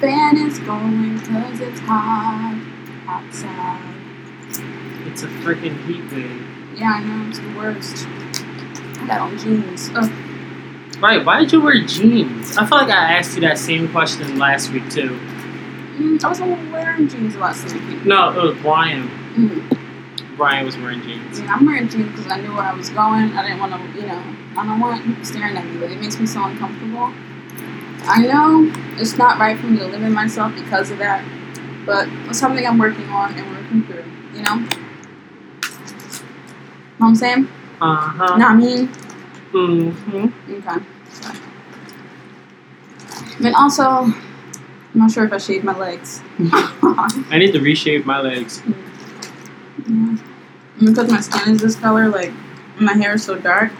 fan is going because it's hot outside. It's a freaking heat wave. Yeah, I know, it's the worst. I got on jeans. Ugh. Right, why did you wear jeans? I feel like I asked you that same question last week too. Mm, I wasn't wearing jeans last week. No, it was Brian. Mm. Brian was wearing jeans. Yeah, I'm wearing jeans because I knew where I was going. I didn't want to, you know, I don't want people staring at me, but it makes me so uncomfortable. I know it's not right for me to limit myself because of that, but it's something I'm working on and working through, you know? Know what I'm saying? Uh huh. Not mean. Mm-hmm. Okay. And also, I'm not sure if I shaved my legs. I need to reshave my legs. Yeah. Because my skin is this color, like my hair is so dark,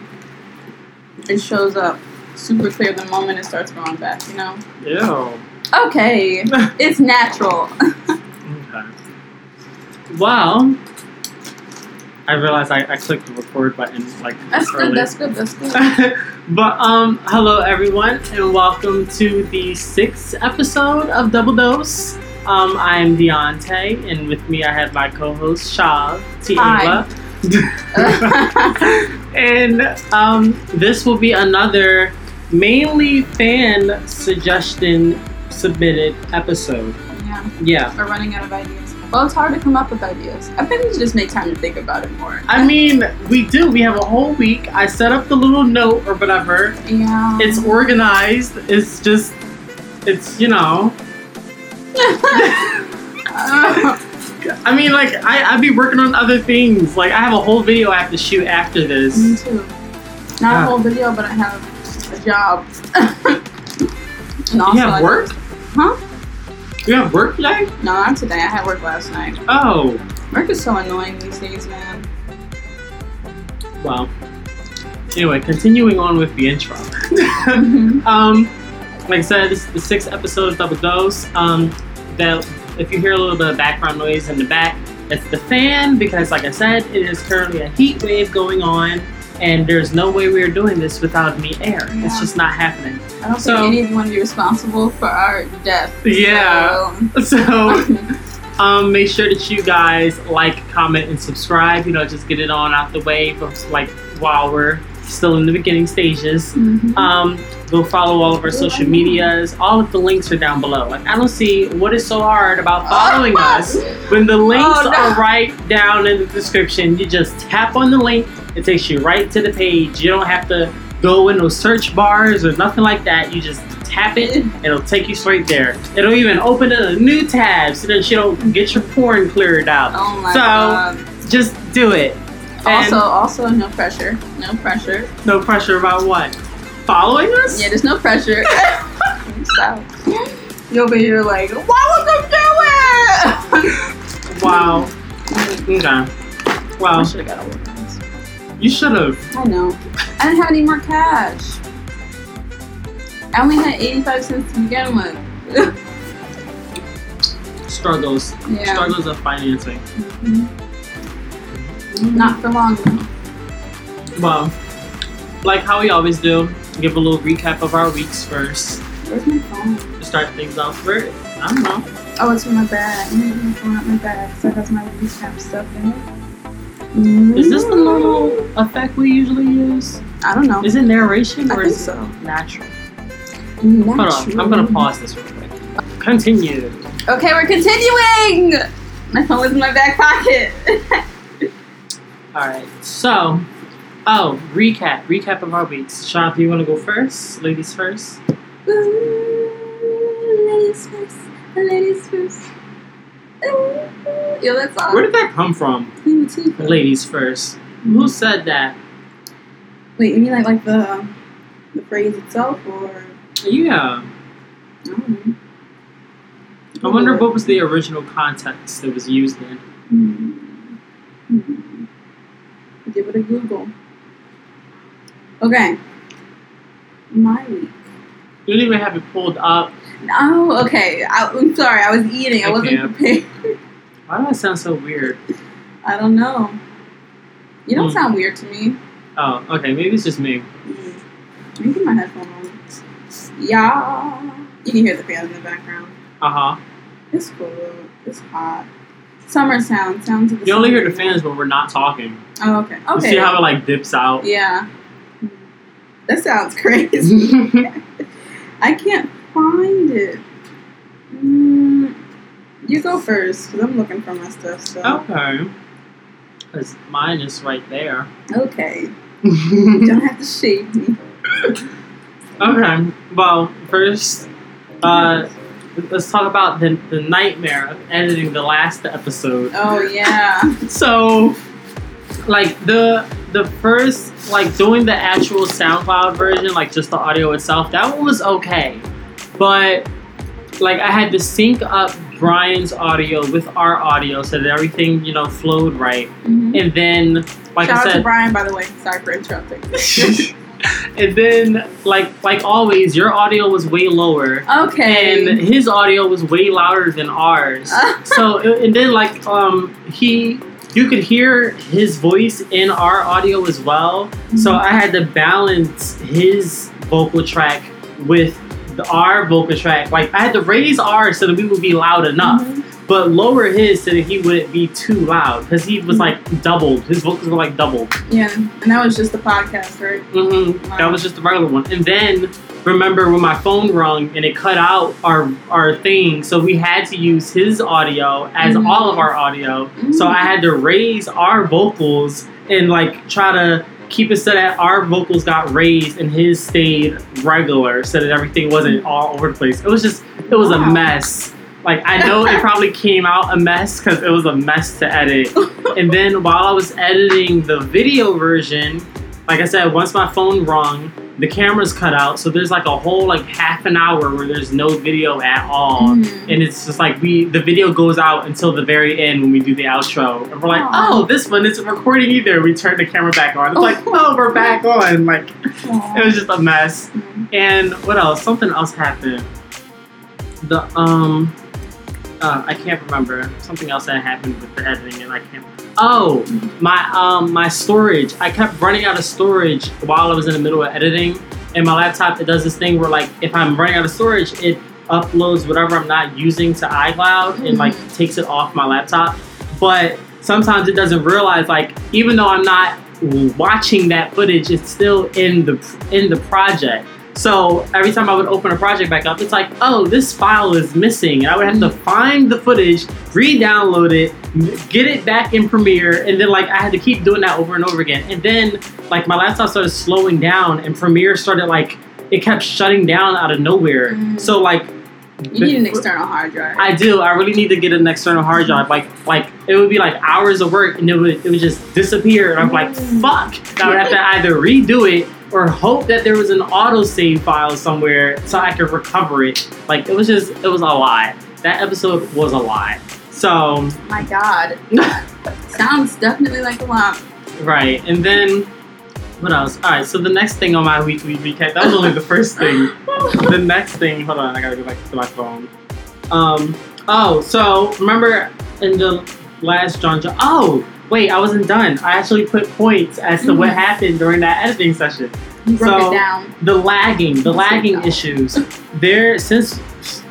it shows up super clear the moment it starts growing back, you know? Yeah. Okay, it's natural. Okay. Well, I realized I, I clicked the record button like That's early. good, that's good, that's good. but um, hello everyone, and welcome to the sixth episode of Double Dose. Um, I'm Deontay, and with me I have my co-host Shav Tiela. and um, this will be another mainly fan suggestion submitted episode. yeah, Yeah. we're running out of ideas. Well, it's hard to come up with ideas. I think we should just make time to think about it more. I mean, we do. We have a whole week. I set up the little note or whatever. yeah. It's organized. It's just, it's, you know. I mean, like, I, I'd be working on other things. Like, I have a whole video I have to shoot after this. Me too. Not a whole video, but I have a job. and also You have work? Huh? You have work today? No, not today. I had work last night. Oh, Work is so annoying these days, man. well. Anyway, continuing on with the intro. Mhm. Um, like I said, this is the sixth episode of Double Dose. Um, that if you hear a little bit of background noise in the back, it's the fan because, like I said, it is currently a heat wave going on, and there's no way we are doing this without me air. It's just not happening. I don't So- think any of you want to be responsible for our death. Yeah. So, So, um, make sure that you guys like, comment, and subscribe. You know, just get it on out the way, for, like while we're still in the beginning stages. Mhm. Um, go follow all of our social medias. All of the links are down below. Like I don't see what is so hard about following us when the links Oh, no. are right down in the description. You just tap on the link. It takes you right to the page. You don't have to go in those search bars or nothing like that. You just tap it. It'll take you straight there. It'll even open a new tab so that you don't get your porn cleared out. Oh my So- god. Just do it. And Also, also, no pressure. No pressure. no pressure about what? Following us? Yeah, there's no pressure. Stop. You over here like, why would they do it? Wow. Okay. I Wow. should have got organized. You should have. I know. I didn't have any more cash. I only had 85 cents to begin with. Struggles. yeah. Struggles of financing. Mm-hmm. Mhm. Not for long. though. Well, like how we always do, give a little recap of our weeks first. Where's my phone? To start things off. Where I don't know. Oh, it's in my bag. I'm my out my bag. So it has my recap stuff in it. Is this the little effect we usually use? I don't know. Is it narration or is so. it natural? Hold on, I'm gonna pause this real quick. Continue. Okay, we're continuing. My phone was in my back pocket. Alright, so oh, recap. Recap of our weeks. Sean, do you wanna go first? Ladies first? Ooh, ladies first. Ladies first. Ooh, Yo, that's all. Where did that come from? Queen Latifah. Ladies first. Who said that? Wait, you mean like like the the phrase itself, or Yeah. I don't know. I wonder what was the original context that was used in. Hmm. Hmm. Give it a Google. Okay. My week. You didn't even have it pulled up. Oh, okay. I, I'm sorry. I was eating. I wasn't Okay. prepared. Why do that sound so weird? I don't know. You don't Hmm. sound weird to me. Oh, okay, maybe it's just me. Let me get my headphone on. Yeah. You can hear the fan in the background. Uh huh. It's cool. It's hot. Summer sound. Sounds of the You only hear the fans when we're not talking. Oh, okay. You Okay. see how it like dips out. yeah. That sounds crazy. I can't find it. Mm, you go first, because I'm looking for my stuff. So. okay. Cause mine is right there. Okay. You don't have to shave me. Okay. Well, first, uh, let's talk about the, the nightmare of editing the last episode. Oh, yeah. So, like the the first, like doing the actual SoundCloud version, like just the audio itself, that one was okay, but like I had to sync up Brian's audio with our audio so that everything you know flowed right, Mhm. and then like Shout I out to said. Brian, by the way. Sorry for interrupting. and then, like like always, your audio was way lower, okay. and his audio was way louder than ours. so and then like um he you could hear his voice in our audio as well. So Mhm. I had to balance his vocal track with the, our vocal track. Like I had to raise ours so that we would be loud enough, Mhm. But lower his so that he wouldn't be too loud because he was like doubled. His vocals were like doubled. Yeah, and that was just the podcast, right? hmm That was just the regular one. And then remember when my phone rung and it cut out our our thing, so we had to use his audio as Mhm. all of our audio. So I had to raise our vocals and like try to keep it so that our vocals got raised and his stayed regular so that everything wasn't all over the place. It was just it was a mess. Like I know it probably came out a mess because it was a mess to edit. and then while I was editing the video version, like I said, once my phone rung, the camera's cut out, so there's like a whole like half an hour where there's no video at all. Mhm. And it's just like we the video goes out until the very end when we do the outro. And we're like, Aw. oh, this one isn't recording either. We turn the camera back on. It's like, oh, we're back on. Like Aw. it was just a mess. Mhm. And what else? Something else happened. The um, uh, I can't remember. Something else that happened with the editing, and I can't. Oh, my um, my storage. I kept running out of storage while I was in the middle of editing, and my laptop it does this thing where like if I'm running out of storage, it uploads whatever I'm not using to iCloud and like takes it off my laptop. But sometimes it doesn't realize like even though I'm not watching that footage, it's still in the in the project. So every time I would open a project back up, it's like, oh, this file is missing, and I would have to find the footage, re-download it, get it back in Premiere, and then like I had to keep doing that over and over again. And then like my laptop started slowing down, and Premiere started like it kept shutting down out of nowhere. Mm. So like You need an external hard drive. I do. I really need to get an external hard drive. Like, like it would be like hours of work, and it would it would just disappear. And I'm like, Mm. fuck. I would have to either redo it or hope that there was an autosave file somewhere so I could recover it. Like, it was just it was a lot. That episode was a lot. So My God. Sounds definitely like a lot. right, and then what else? All right. So the next thing on my weekly recap that was only the first thing. the next thing, hold on, I gotta go back to my phone. Um, oh, so remember in the last John John? Oh, wait, I wasn't done. I actually put points as to what Mhm. happened during that editing session. You broke So- it down. The lagging, the lagging issues. There, since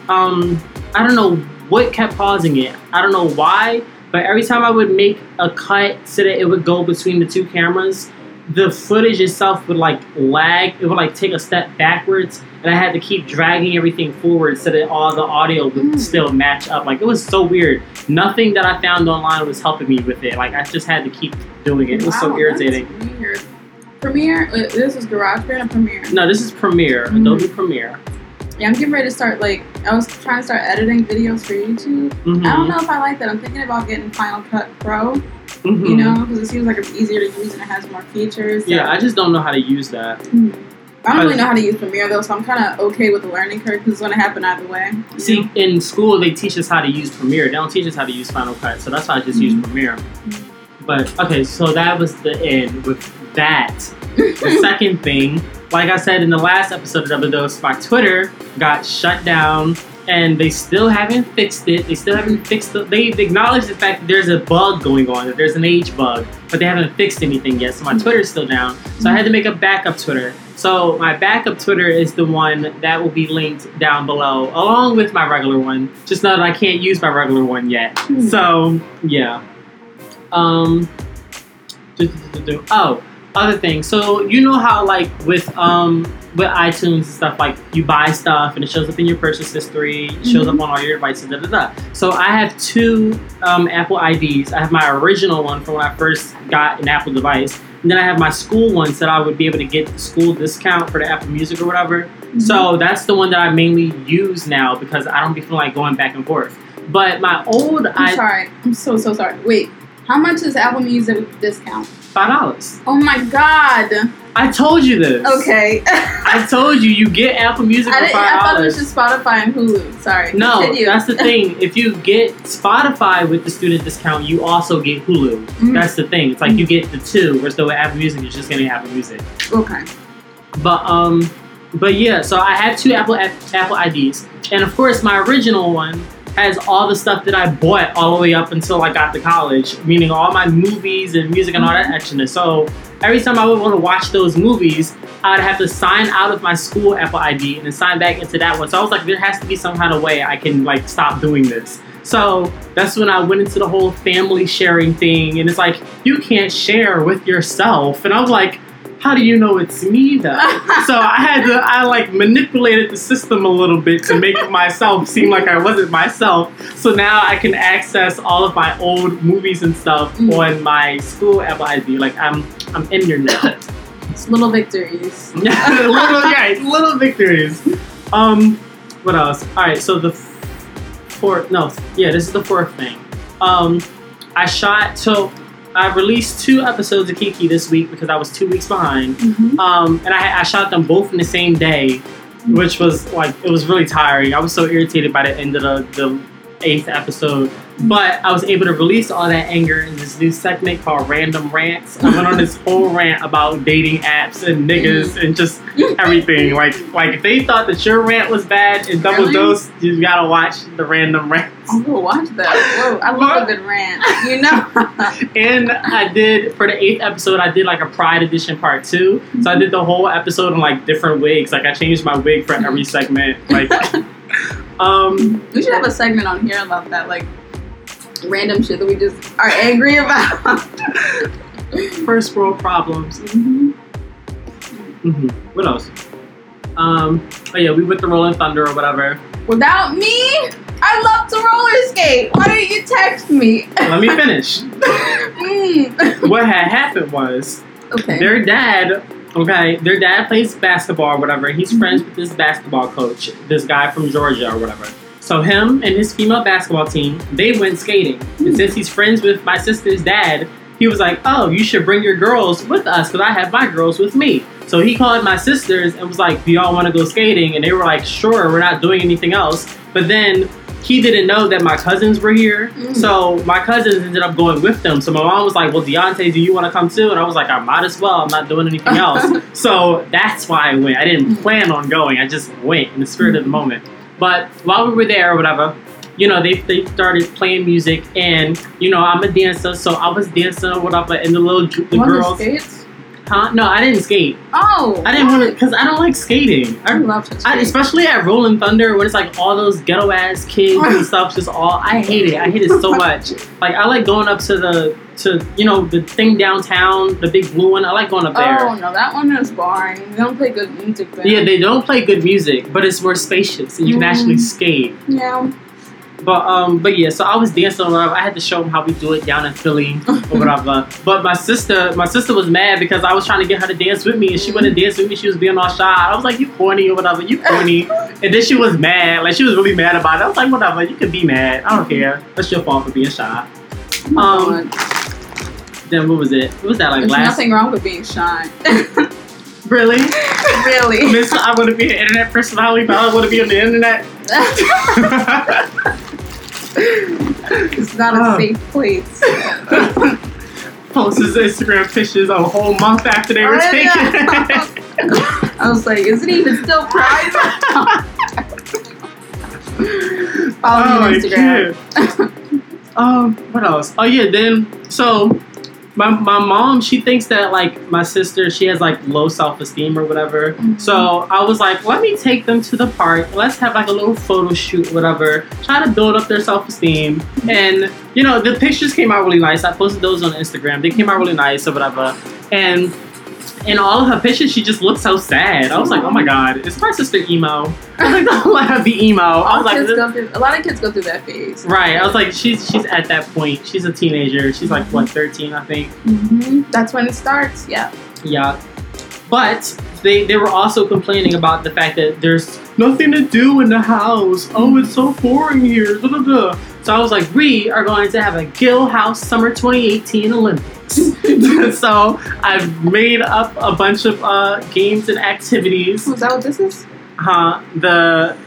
um, I don't know what kept causing it. I don't know why, but every time I would make a cut so that it would go between the two cameras, the footage itself would like lag. It would like take a step backwards, and I had to keep dragging everything forward so that all the audio would Mm. still match up. Like it was so weird. Nothing that I found online was helping me with it. Like I just had to keep doing it. It was so irritating. Premiere. uh, This is GarageBand or Premiere. No, this is Premiere, Mm. Adobe Premiere. Yeah, I'm getting ready to start. Like, I was trying to start editing videos for YouTube. Mhm. I don't know if I like that. I'm thinking about getting Final Cut Pro. Mhm. You know, because it seems like it's easier to use and it has more features. Yeah, I just don't know how to use that. I don't really know how to use Premiere though, so I'm kind of okay with the learning curve because it's going to happen either way. See, know? in school they teach us how to use Premiere. They don't teach us how to use Final Cut, so that's why I just use Mhm. Premiere. But okay, so that was the end with that. The second thing, like I said in the last episode of Double Dose, my Twitter got shut down, and they still haven't fixed it. They still haven't fixed it. They've acknowledged the fact that there's a bug going on, that there's an age bug, but they haven't fixed anything yet. So my Twitter's still down. So I had to make a backup Twitter, So my backup Twitter is the one that will be linked down below, along with my regular one. Just know that I can't use my regular one yet. Hmm. So yeah. Um. do, do, do, do. Oh, other thing. So you know how like with um with iTunes and stuff, like you buy stuff and it shows up in your purchase history, it shows up on all your devices, da da da. So I have two um, Apple IDs. I have my original one from when I first got an Apple device, and then I have my school one so that I would be able to get the school discount for the Apple Music or whatever. So that's the one that I mainly use now because I don't be feeling like going back and forth. But my old I'm I sorry. I'm so so sorry. Wait, how much is Apple Music discount? Five dollars. Oh my god. I told you this. Okay. I told you you get Apple Music I, for five I thought it was just Spotify and Hulu. Sorry. No, Continue. that's the thing. If you get Spotify with the student discount, you also get Hulu. Mhm. That's the thing. It's like you get the two, whereas though with Apple Music, you're just getting Apple Music. Okay. But um, but yeah. So I have two Apple Apple IDs, and of course my original one has all the stuff that I bought all the way up until I got to college, meaning all my movies and music and all that extraness. So every time I would want to watch those movies, I'd have to sign out of my school Apple ID and then sign back into that one. So I was like, there has to be some kind of way I can like stop doing this. So that's when I went into the whole family sharing thing, and it's like you can't share with yourself, and I was like, how do you know it's me though? so I had to, I like manipulated the system a little bit to make myself seem like I wasn't myself. So now I can access all of my old movies and stuff Mm. on my school Apple ID. Like I'm, I'm in your net. It's little victories. little guys, little victories. Um, what else? All right, so the fourth, no, yeah, this is the fourth thing. Um, I shot so I released two episodes of Kiki this week because I was two weeks behind. Mhm. Um, and I, I shot them both in the same day, which was like it was really tiring. I was so irritated by the end of the, the eighth episode, but I was able to release all that anger in this new segment called Random Rants. I went on this whole rant about dating apps and niggas and just everything. Like like if they thought that your rant was bad in double Really? dose, you gotta watch the Random Rants. I'm gonna watch that. Whoa, I love a good rant. You know. And I did for the eighth episode, I did like a Pride Edition part two. So I did the whole episode in like different wigs. Like I changed my wig for every segment. Like, um, we should have a segment on here about that, like random shit that we just are angry about. first world problems. Mhm. hmm What else? Um, oh yeah, we went to Rolling Thunder or whatever. Without me, I love to roller skate. Why didn't you text me? Let me finish. Mm. what had happened was Okay. their dad. Okay, their dad plays basketball or whatever. He's friends with this basketball coach, this guy from Georgia or whatever. So him and his female basketball team, they went skating. And hmm. since he's friends with my sister's dad, he was like, "Oh, you should bring your girls with us because I have my girls with me." So he called my sisters and was like, "Do y'all want to go skating?" And they were like, "Sure, we're not doing anything else." But then he didn't know that my cousins were here, Mm. so my cousins ended up going with them. So my mom was like, "Well, Deontay, do you want to come too?" And I was like, "I might as well. I'm not doing anything else." so that's why I went. I didn't hmm. plan on going. I just went in the spirit of the hmm. moment. But while we were there or whatever, you know, they, they started playing music, and you know, I'm a dancer, so I was dancing or whatever, and the little the the girls, skates? huh? No, I didn't skate. Oh, I didn't want to because I don't like skating. I I, love to I, skate. especially at Rolling Thunder when it's like all those ghetto ass kids and stuff. Just all I hate it. I hate it so much. Like I like going up to the to you know the thing downtown, the big blue one. I like going up there. Oh no, that one is boring. They don't play good music there. Yeah, they don't play good music, but it's more spacious and you can Mm. actually skate. yeah. But um, but yeah, so I was dancing whatever. I had to show them how we do it down in Philly or whatever. But my sister, my sister was mad because I was trying to get her to dance with me, and she wouldn't dance with me. She was being all shy. I was like, "You corny or whatever, you corny." and then she was mad, like she was really mad about it. I was like, "Whatever, you can be mad. I don't care. That's your fault for being shy." Um. Then what was it? What was that like There's last? nothing wrong with being shy. Really, really. Miss? I want to be an internet personality, but I want to be on the internet. it's not a Oh. safe place. Posts his Instagram pictures a whole month after they were Oh, taken. yeah. I was like, is it even still private? Follow me Oh, on Instagram. Um, what else? Oh yeah, then so my, my mom she thinks that like my sister she has like low self-esteem or whatever. Mhm. so i was like let me take them to the park. Let's have like a little photo shoot whatever. Try to build up their self-esteem. And you know the pictures came out really nice. I posted those on instagram. They came out really nice or whatever. And in all of her pictures she just looks so sad i was like oh my god is my sister emo i was like don't let her be emo i All was like this- go through, a lot of kids go through that phase. Right. I was like, she's she's at that point. She's a teenager. She's like what, thirteen, I think. hmm That's when it starts. Yeah. Yeah. But they they were also complaining about the fact that there's nothing to do in the house. Oh, it's so boring here. Da, da, da. So I was like, we are going to have a Gill House Summer 2018 Olympics. so I've made up a bunch of uh, games and activities. Is that what this is? Huh? The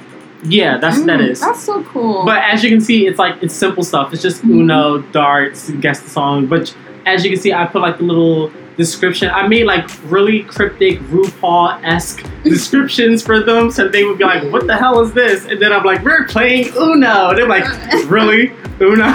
yeah, that's that Mm, is. That's so cool. But as you can see, it's like it's simple stuff. It's just Uno, darts, guess the song. But as you can see, I put like the little description. I made like really cryptic RuPaul esque descriptions for them, so they would be like, "What the hell is this?" And then I'm like, "We're playing Uno." They're like, "Really?" Uno,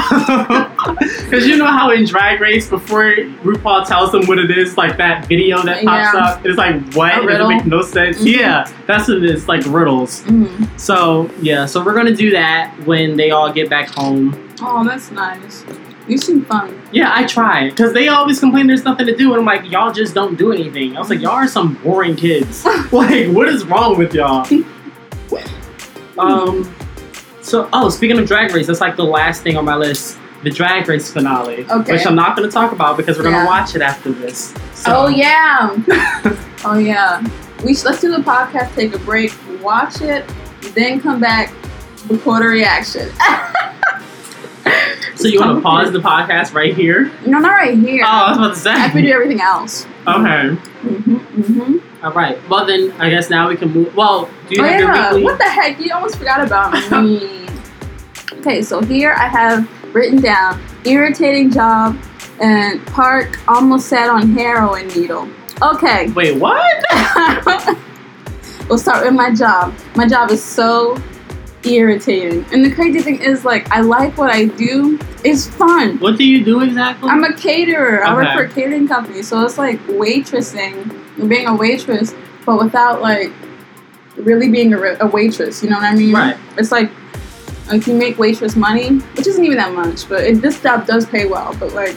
because you know how in Drag Race, before RuPaul tells them what it is, like that video that pops Yeah. up, it's like what? It doesn't make no sense. Mhm. Yeah, that's what it is, like riddles. Mhm. So yeah, so we're gonna do that when they all get back home. Oh, that's nice. You seem fun. Yeah, I try because they always complain there's nothing to do, and I'm like, y'all just don't do anything. I was like, y'all are some boring kids. like, what is wrong with y'all? um, so oh, speaking of Drag Race, that's like the last thing on my list, the Drag Race finale, Okay. which I'm not gonna talk about because we're Yeah. gonna watch it after this. So, Oh yeah. oh yeah. We sh- let's do the podcast. Take a break. Watch it. Then come back. Record a reaction. So you want to pause the podcast right here? No, not right here. Oh, I was about to say. After we do everything else. Okay. hmm hmm All right. Well, then I guess now we can move. Well, do you Oh have yeah. your weekly? What the heck? You almost forgot about me. okay, so here I have written down irritating job and park almost sat on heroin needle. Okay. Wait, what? we'll start with my job. My job is so irritating. And the crazy thing is, like, I like what I do. It's fun. What do you do exactly? I'm a caterer. I work for a catering company, so it's like waitressing, being a waitress, but without like really being a, a waitress. You know what I mean? Right. It's like like you make waitress money, which isn't even that much, but it, this job does pay well. But like,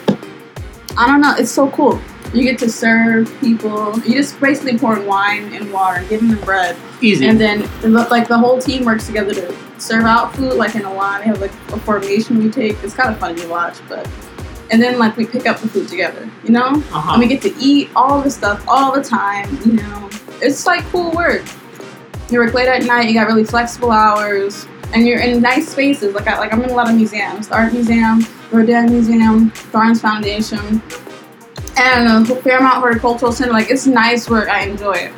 I don't know, it's so cool. You get to serve people. You just basically pour wine and water and give them the bread, Easy. and then like the whole team works together to serve out food like in a line. They have like a formation we take. It's kind of funny to watch, but and then like we pick up the food together, you know. uh-huh. And we get to eat all the stuff all the time, you know. It's like cool work. You work late at night. You got really flexible hours, and you're in nice spaces. Like I, like I'm in a lot of museums: the Art Museum, Rodin Museum, Barnes Foundation, and the Fairmount Horticultural Center. Like it's nice work. I enjoy it.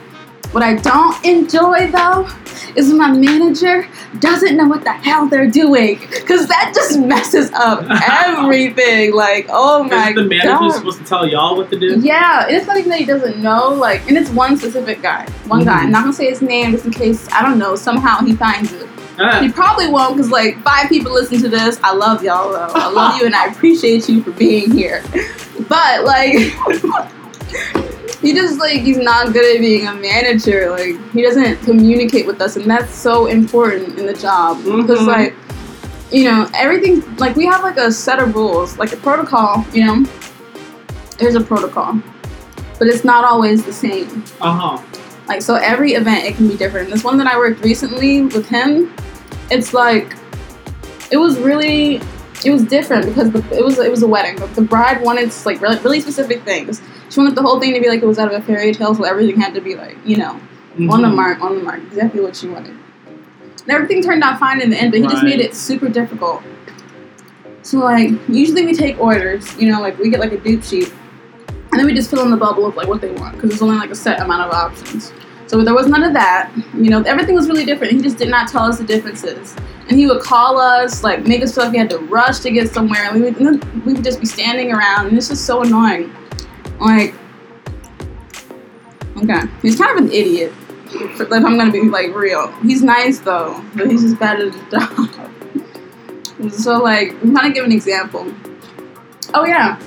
What I don't enjoy though is my manager doesn't know what the hell they're doing, because that just messes up everything. Like oh my Is the manager god. supposed to tell y'all what to do? Yeah, it's not even that he doesn't know, like, and it's one specific guy. One guy. Mhm. I'm not gonna say his name just in case, I don't know, somehow he finds it. Ah, He probably won't because, like, five people listen to this. I love y'all, though. I love you and I appreciate you for being here. But, like, he just, like, he's not good at being a manager. Like, he doesn't communicate with us, and that's so important in the job. Because, Mhm. like, you know, everything, like, we have, like, a set of rules, like a protocol, you know? There's a protocol, but it's not always the same. uh-huh. Like so, every event it can be different. This one that I worked recently with him, it's like it was really it was different because the, it was it was a wedding. But the bride wanted like really, really specific things. She wanted the whole thing to be like it was out of a fairy tale, so everything had to be like you know on the Mhm. mark, on the mark, exactly what she wanted. And everything turned out fine in the end, but he just made it super difficult. So like usually we take orders, you know, like we get like a dupe sheet, and then we just fill in the bubble of like what they want because there's only like a set amount of options. So there was none of that. You know, everything was really different. He just did not tell us the differences, and he would call us like make us feel like we had to rush to get somewhere, and we would, we would just be standing around, and it's just so annoying. Like, okay, he's kind of an idiot. If I'm gonna be like real, he's nice though, but he's just bad at his job. so like, I'm trying to give an example. Oh yeah,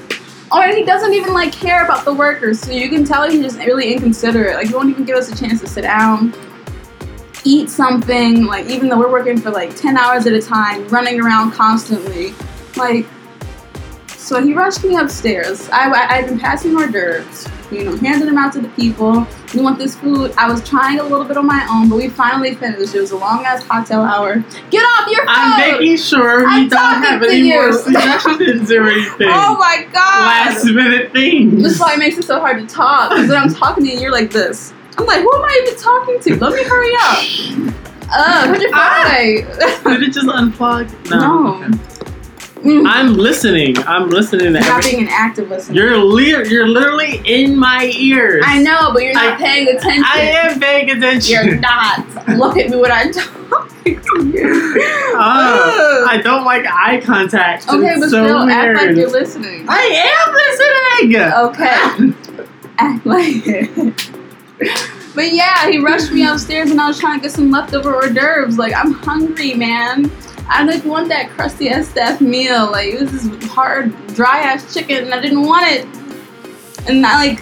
Oh, he doesn't even like care about the workers, so you can tell he's just really inconsiderate. Like he won't even give us a chance to sit down, eat something. Like even though we're working for like ten hours at a time, running around constantly, like. So he rushed me upstairs. I, I I'd been passing hors d'oeuvres, you know, handing them out to the people. We want this food. I was trying a little bit on my own, but we finally finished. It was a long ass cocktail hour. Get off your phone! I'm making sure I'm we don't have any you. more suggestions or anything. Oh my god! Last minute things. This is why it makes it so hard to talk. Because when I'm talking to you, and you're like this. I'm like, who am I even talking to? Let me hurry up. Uh, put your phone Ah. away. Did it just unplug? No. Okay. Mm. I'm listening. I'm listening to You're being an active listener. You're li- you're literally in my ears. I know, but you're not I- paying attention. I am paying attention. You're not. Look at me when I'm talking to you. Ah, I don't like eye contact. okay, It's but so still, act like you're listening. I am listening. Okay. act like it. But yeah, he rushed me upstairs and I was trying to get some leftover hors d'oeuvres. Like, I'm hungry, man. I didn't want that crusty ass staff meal. Like, it was this hard, dry ass chicken and I didn't want it. And I, like,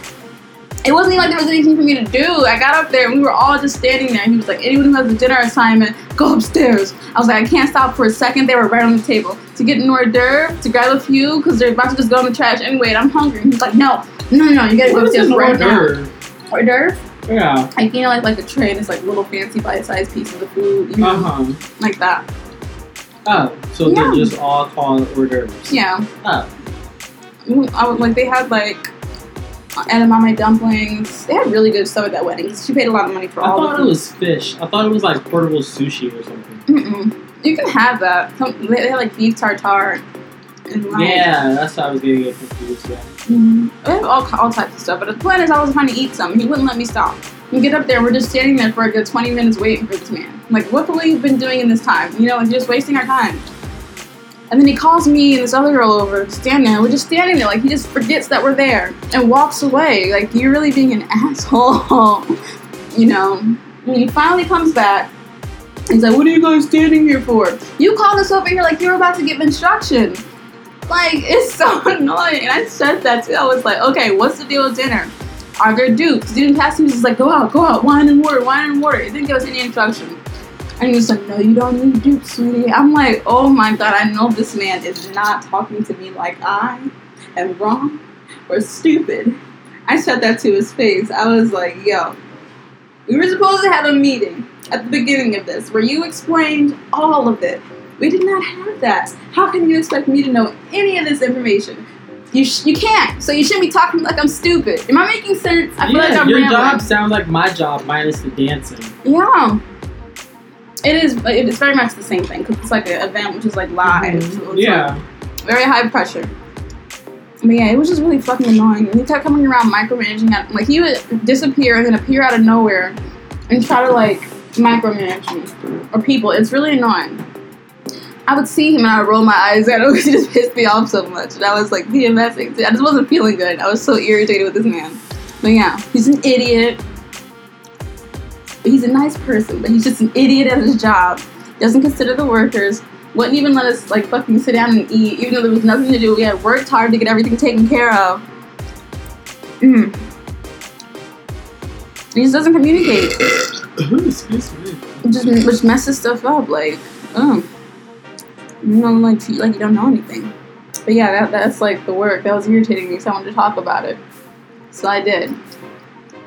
it wasn't even like there was anything for me to do. I got up there and we were all just standing there. And He was like, anyone who has a dinner assignment, go upstairs. I was like, I can't stop for a second. They were right on the table. To get an hors d'oeuvre, to grab a few, because they're about to just go in the trash anyway, and I'm hungry. And he's like, no, no, no, you gotta go upstairs right now. Hors d'oeuvre? Yeah. Like, you know, like, like a tray, and it's like little fancy bite-sized pieces of food, you know, Uh huh. like that. Oh, so Yeah. they're just all called hors d'oeuvres. Yeah. Oh. I would, like, they had, like, edamame dumplings. They had really good stuff at that wedding. She paid a lot of money for I all I thought it was fish. I thought it was like portable sushi or something. Mm-mm. You can have that. Some, they, had like beef tartare and like Yeah, that's why I was getting it confused. Yeah. mhm. they have all all types of stuff. But the point is, I was trying to eat some. He wouldn't let me stop. We get up there, we're just standing there for a good twenty minutes waiting for this man. I'm like, what have you been doing in this time? You know, like just wasting our time. And then he calls me and this other girl over to stand there. We're just standing there, like he just forgets that we're there and walks away. Like you're really being an asshole. you know. And he finally comes back, He's like, what are you guys standing here for? You called us over here like you were about to give instruction. Like, it's so annoying. And I said that too. I was like, okay, what's the deal with dinner? Are there dupes? He didn't pass me. He was just like, go out, go out, wine and water, wine and water. He didn't give us any instruction. And he was like, no, you don't need dupes, sweetie. I'm like, oh my god, I know this man is not talking to me like I am wrong or stupid. I said that to his face. I was like, yo, we were supposed to have a meeting at the beginning of this where you explained all of it. We did not have that. How can you expect me to know any of this information? You sh- you can't. So you shouldn't be talking like I'm stupid. Am I making sense? I feel yeah, like I'm your rambling. job sounds like my job minus the dancing. Yeah. It is. It is very much the same thing because it's like an event which is like live. So it's Mm-hmm. Yeah. like very high pressure. But yeah, it was just really fucking annoying. And he kept coming around micromanaging. At, like he would disappear and then appear out of nowhere and try to like micromanage me or people. It's really annoying. I would see him and I would roll my eyes at him because he just pissed me off so much. And I was like PMSing. I just wasn't feeling good. I was so irritated with this man. But yeah, he's an idiot. But he's a nice person, but he's just an idiot at his job. Doesn't consider the workers. Wouldn't even let us like fucking sit down and eat, even though there was nothing to do. We had worked hard to get everything taken care of. Mm. He just doesn't communicate. Excuse me. Just just messes stuff up. Like, oh, you know, like treat like you don't know anything. But yeah, that that's like the work that was irritating me. So I wanted to talk about it. So I did.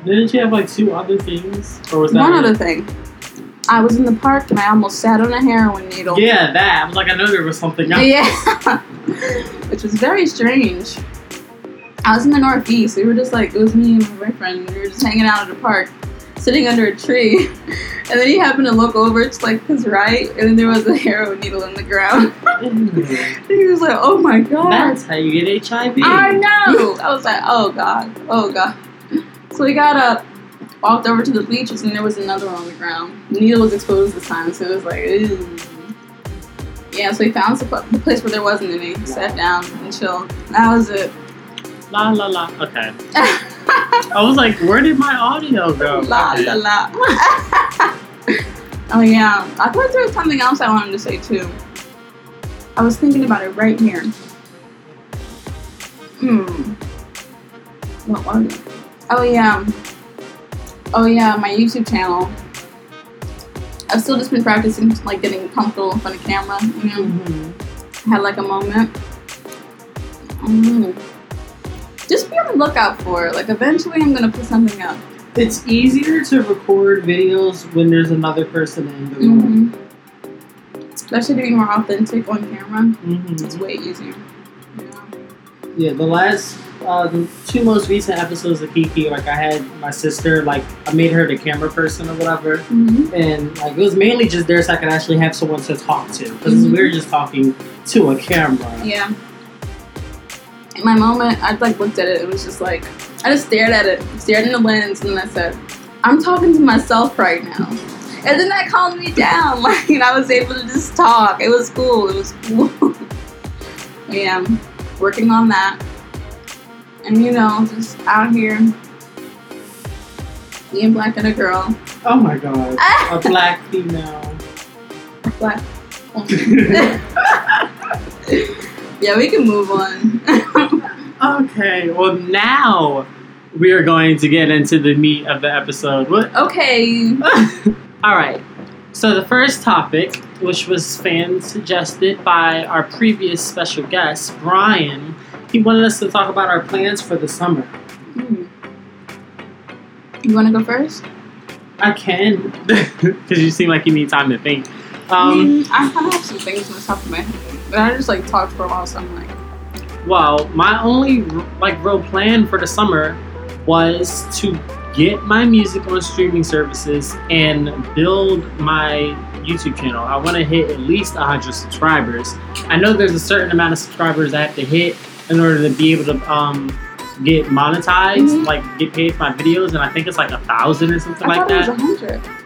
Didn't you have like two other things, or was that One it? other thing. I was in the park and I almost sat on a heroin needle. Yeah, that. I was like, I know there was something else. Yeah. Which was very strange. I was in the Northeast. We were just like, it was me and my boyfriend. We were just hanging out at a park, sitting under a tree. And then he happened to look over to like his right, and then there was a heroin needle in the ground. Mm. And he was like, oh my god. That's how you get HIV. I know. I was like, oh god, oh god. So we got up, walked over to the bleachers, and there was another one on the ground. The needle was exposed this time, so it was like, ooh. Yeah, so we found the the place where there wasn't any, sat down and chilled. That was it. La la la. Okay. I was like, where did my audio go? la la la. oh yeah, I thought there was something else I wanted to say too. I was thinking about it right here. Hmm. What was it? Oh yeah. Oh yeah, my YouTube channel. I've still just been practicing, like getting comfortable in front of camera. You know, Mm-hmm. had like a moment. Mm. Just be on the lookout for it. Like eventually, I'm gonna put something up. It's easier to record videos when there's another person in the room. hmm Especially to be more authentic on camera. Mhm. It's way easier. Yeah. Yeah, the last, uh, the two most recent episodes of Kiki, like I had my sister, like I made her the camera person or whatever, hmm and like it was mainly just there so I could actually have someone to talk to because Mhm. we were just talking to a camera. Yeah. In my moment, I like looked at it. It was just like I just stared at it, stared in the lens, and I said, "I'm talking to myself right now." And then that calmed me down. Like, and I was able to just talk. It was cool. It was cool. yeah, working on that, and you know, just out here being black and a girl. Oh my god, a black female. Black. yeah, we can move on. Okay, well now we are going to get into the meat of the episode. What? okay. All right. So the first topic, which was fan suggested by our previous special guest, Brian, he wanted us to talk about our plans for the summer. Hmm. You want to go first? I can, because you seem like you need time to think. Um, Mm, I kind of have some things on the top of my head, but I just like talked for a while, so I'm like, well, my only like real plan for the summer was to get my music on streaming services and build my YouTube channel. I want to hit at least 100 subscribers. I know there's a certain amount of subscribers I have to hit in order to be able to um, get monetized, Mhm. like get paid for my videos, and I think it's like a thousand or something I like thought it was that. hundred.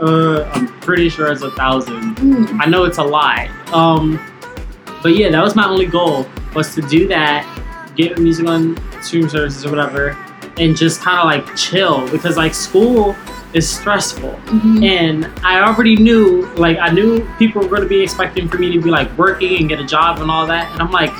Uh, I'm pretty sure it's a thousand. Mm. I know it's a lie. Um, but yeah, that was my only goal was to do that, get music on stream services or whatever, and just kind of like chill because like school is stressful. Mhm. And I already knew, like, I knew people were going to be expecting for me to be like working and get a job and all that. And I'm like,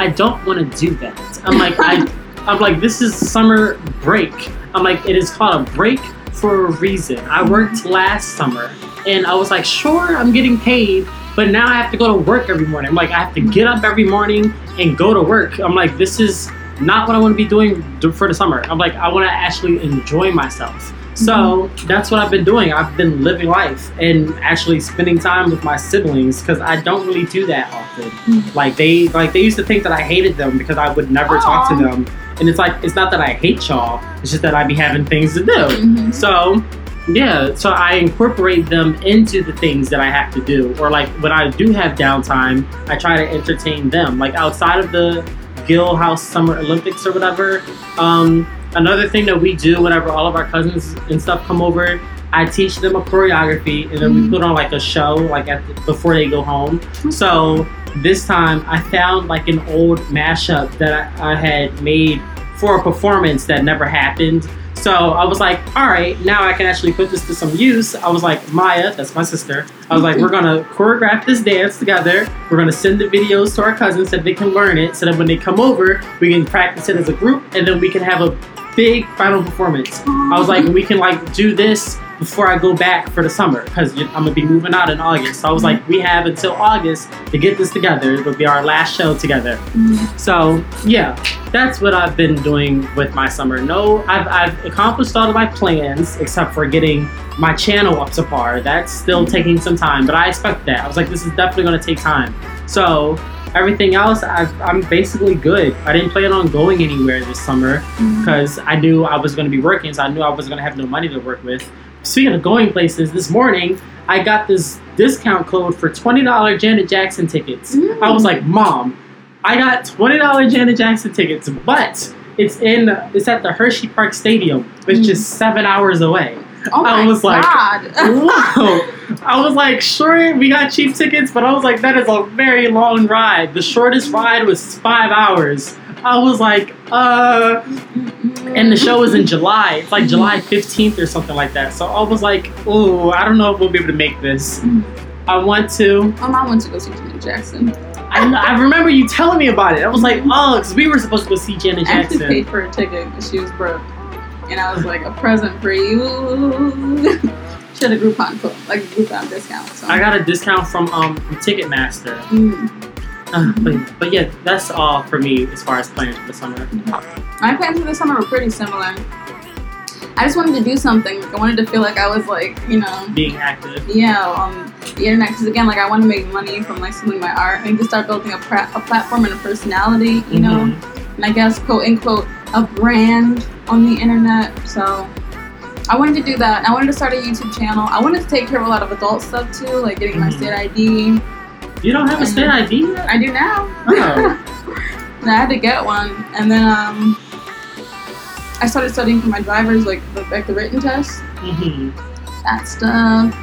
I don't want to do that. I'm like, I, I'm like, this is summer break. I'm like, it is called a break for a reason. I worked last summer and I was like, sure, I'm getting paid, but now I have to go to work every morning. I'm like, I have to get up every morning and go to work. I'm like, this is not what I want to be doing for the summer. I'm like, I want to actually enjoy myself. So that's what I've been doing. I've been living life and actually spending time with my siblings because I don't really do that often. Mhm. Like they like they used to think that I hated them because I would never talk to them. And it's like it's not that I hate y'all. It's just that I be having things to do. Mhm. So, yeah, so I incorporate them into the things that I have to do. Or, like, when I do have downtime, I try to entertain them. Like, outside of the Gill House Summer Olympics or whatever, um, another thing that we do whenever all of our cousins and stuff come over, I teach them a choreography and then we Mhm. put on like a show like at the, before they go home. So this time I found like an old mashup that I, I had made for a performance that never happened. So I was like, all right, now I can actually put this to some use. I was like, Maya, that's my sister. I was like, we're gonna choreograph this dance together. We're gonna send the videos to our cousins so they can learn it. So that when they come over, we can practice it as a group, and then we can have a big final performance. I was like, we can like do this before I go back for the summer because I'm gonna be moving out in August. So I was like, we have until August to get this together. It'll be our last show together. Mhm. So yeah, that's what I've been doing with my summer. No, I've, I've accomplished all of my plans except for getting my channel up to par. That's still taking some time, but I expect that. I was like, this is definitely gonna take time. So everything else, I've, I'm basically good. I didn't plan on going anywhere this summer because I knew I was going to be working, so I knew I was going to have no money to work with. Speaking of going places, this morning I got this discount code for twenty dollar Janet Jackson tickets. Mm. I was like, "Mom, I got twenty dollar Janet Jackson tickets, but it's in it's at the Hershey Park Stadium, which Mm. is seven hours away." Oh I my was like, god. Whoa! I was like, sure, we got cheap tickets, but I was like, that is a very long ride. The shortest ride was five hours. I was like, uh, and the show is in July. It's like July 15th or something like that. So I was like, oh, I don't know if we'll be able to make this. I want to. Oh my mom went to go see Janet Jackson. I, know- I remember you telling me about it. I was like, oh, because we were supposed to go see Janet Jackson. I actually paid for a ticket because she was broke. And I was like, a present for you. she had a Groupon like a Groupon discount. So. I got a discount from um from Ticketmaster. Mm. Uh, but, but yeah, that's all for me as far as plans for the summer. My plans for the summer were pretty similar. I just wanted to do something. I wanted to feel like I was like, you know, Being active. yeah, on the internet. Because again, like I want to make money from like selling my art. I need to start building a, pra- a platform and a personality, you know, Mhm. and I guess quote unquote a brand on the internet. So I wanted to do that. I wanted to start a YouTube channel. I wanted to take care of a lot of adult stuff too, like getting my Mhm. state ID. You don't have a state ID yet? I do now. Oh. I had to get one, and then um, I started studying for my driver's, like the, like the written test, hmm that stuff.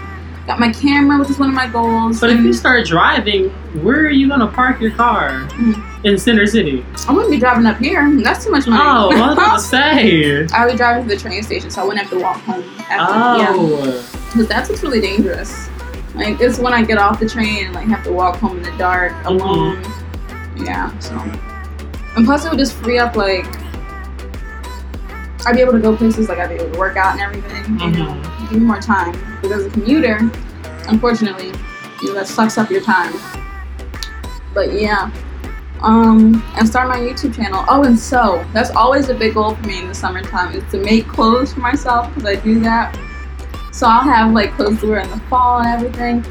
Got my camera, which is one of my goals. But if you start driving, where are you gonna park your car? Mhm. In Center City. I wouldn't be driving up here. That's too much money. Oh, what was I say? I would be driving to the train station, so I wouldn't have to walk home. After, Oh. because that's what's really dangerous. Like it's when I get off the train and like have to walk home in the dark alone. Yeah. So, and plus it would just free up like I'd be able to go places like I'd be able to work out and everything. You know, Mhm. give me more time because as a commuter, unfortunately, you know that sucks up your time. But yeah. Um, and start my YouTube channel. Oh, and so that's always a big goal for me in the summertime is to make clothes for myself because I do that. So I'll have like clothes to wear in the fall and everything.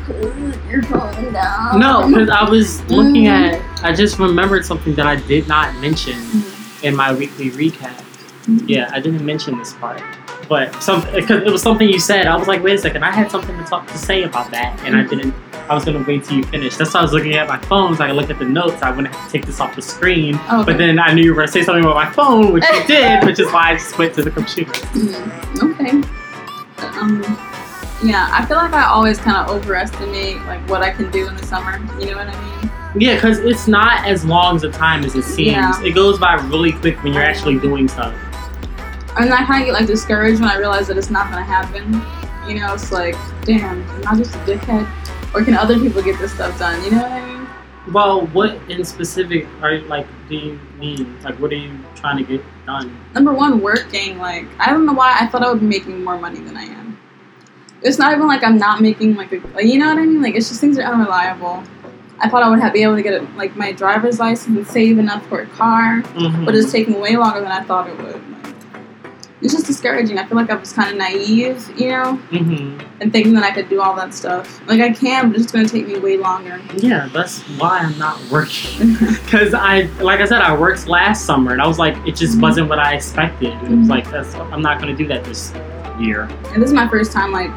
You're falling down. No, because I was looking Mhm. at. I just remembered something that I did not mention Mhm. in my weekly recap. Mhm. Yeah, I didn't mention this part, but some because it was something you said. I was like, wait a second, I had something to talk to say about that, and I Mhm. didn't. I was gonna wait till you finished. That's why I was looking at my phone so I could look at the notes. I wouldn't have to take this off the screen. Oh, okay. But then I knew you were gonna say something about my phone, which you did, which is why I just went to the computer. Mhm. Okay. Um, yeah, I feel like I always kind of overestimate like what I can do in the summer. You know what I mean? Yeah, because it's not as long as a time as it seems. Yeah. It goes by really quick when you're actually doing stuff. And I kind of get like discouraged when I realize that it's not gonna happen. You know, it's like, damn, am I just a dickhead? Or can other people get this stuff done? You know what I mean? Well, what in specific are like do you mean? Like, what are you trying to get done? Number one, working. Like, I don't know why I thought I would be making more money than I am. It's not even like I'm not making like a, like, you know what I mean? Like, it's just things are unreliable. I thought I would have, be able to get a, like my driver's license and save enough for a car. Mhm. but it's taking way longer than I thought it would. Like, it's just discouraging. I feel like I was kind of naive, you know, Mhm. and thinking that I could do all that stuff. Like I can, but it's going to take me way longer. Yeah, that's why I'm not working. Because I, like I said, I worked last summer, and I was like, it just Mhm. wasn't what I expected. And it was Mhm. like, that's I'm not gonna do that this year. and this is my first time, like,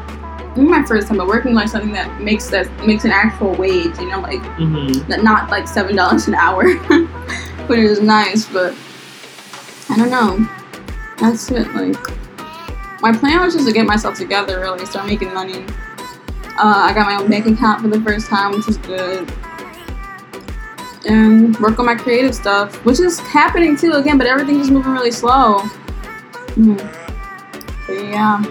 not my first time, but working like something that makes that makes an actual wage. You know, like Mm-hmm. that not like seven dollars an hour, which is nice. But I don't know. That's it. Like my plan was just to get myself together, really, start making money. Uh, I got my own bank account for the first time, which is good. And work on my creative stuff, which is happening too again, but everything's just moving really slow. Hmm. But yeah.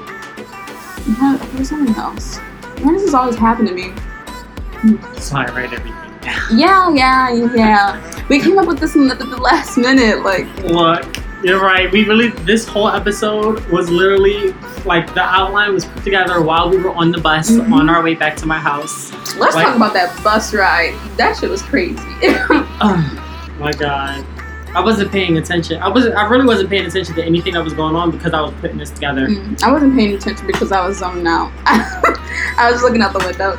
What- There's something else. Why does this always happen to me? So I write everything down. Yeah, yeah, yeah. We came up with this in the, the last minute. Like, Look, you're right. We really this whole episode was literally like the outline was put together while we were on the bus Mhm. on our way back to my house. let's Like- talk about that bus ride. That shit was crazy. Oh my god. I wasn't paying attention. I wasn't. I really wasn't paying attention to anything that was going on because I was putting this together. Mm, I wasn't paying attention because I was zoning out. I was looking out the window.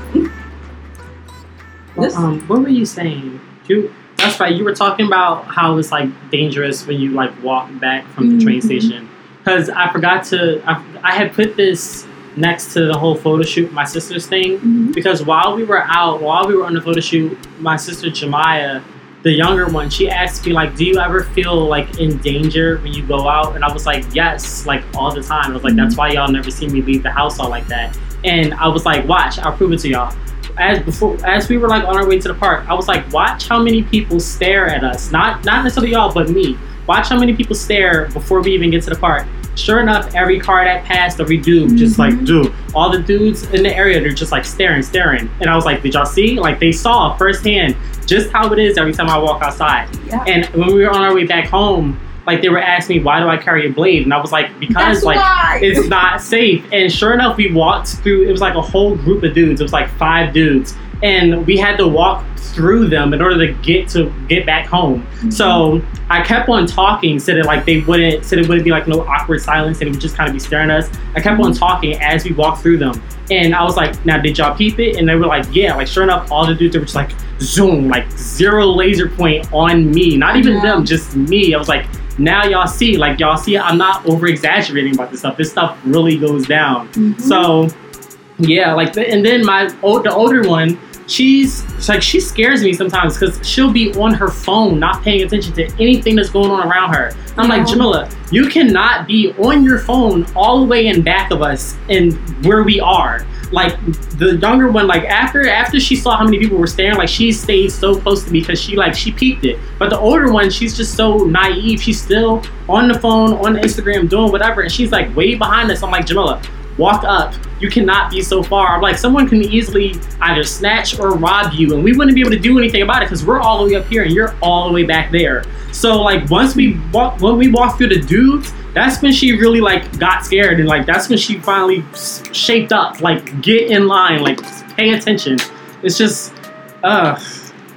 This- Um, what were you saying? You. That's right. You were talking about how it's like dangerous when you like walk back from the train Mhm. station. Because I forgot to. I, I had put this next to the whole photo shoot, my sister's thing. Mhm. because while we were out, while we were on the photo shoot, my sister Jemiah, the younger one, she asked me like, "Do you ever feel like in danger when you go out?" And I was like, "Yes, like all the time." I was like, "That's mm-hmm. why y'all never see me leave the house all like that." And I was like, "Watch, I'll prove it to y'all." As before, as we were like on our way to the park, I was like, "Watch how many people stare at us. Not not necessarily y'all, but me. Watch how many people stare before we even get to the park." Sure enough, every car that passed, every dude, just like Mhm. dude, all the dudes in the area, they're just like staring, staring. And I was like, did y'all see? Like they saw firsthand just how it is every time I walk outside. Yeah. And when we were on our way back home, like they were asking me, why do I carry a blade? And I was like, because That's like why. it's not safe. And sure enough, we walked through. It was like a whole group of dudes. It was like five dudes, and we had to walk through them in order to get to get back home. Mm-hmm. So I kept on talking, so that like they wouldn't, so there wouldn't be like no awkward silence, and it would just kind of be staring at us. I kept on talking as we walked through them, and I was like, "Now, did y'all peep it?" And they were like, "Yeah." Like sure enough, all the dudes were just like zoom, like zero laser point on me. Not even Yeah. them, just me. I was like, now y'all see, like y'all see, I'm not over exaggerating about this stuff. This stuff really goes down. Mhm. So, yeah, like, the, and then my old, the older one, she's like she scares me sometimes because she'll be on her phone, not paying attention to anything that's going on around her. I'm like, Jamila, you cannot be on your phone all the way in back of us and where we are. Like the younger one, like after after she saw how many people were staring, like she stayed so close to me because she like she peeked it. But the older one, she's just so naive. She's still on the phone, on Instagram, doing whatever, and she's like way behind us. I'm like, Jamila, walk up. You cannot be so far. I'm like, someone can easily either snatch or rob you, and we wouldn't be able to do anything about it because we're all the way up here and you're all the way back there. So like once we walk, when we walk through the dudes, that's when she really like got scared and like that's when she finally shaped up. Like get in line, like pay attention. It's just, ugh,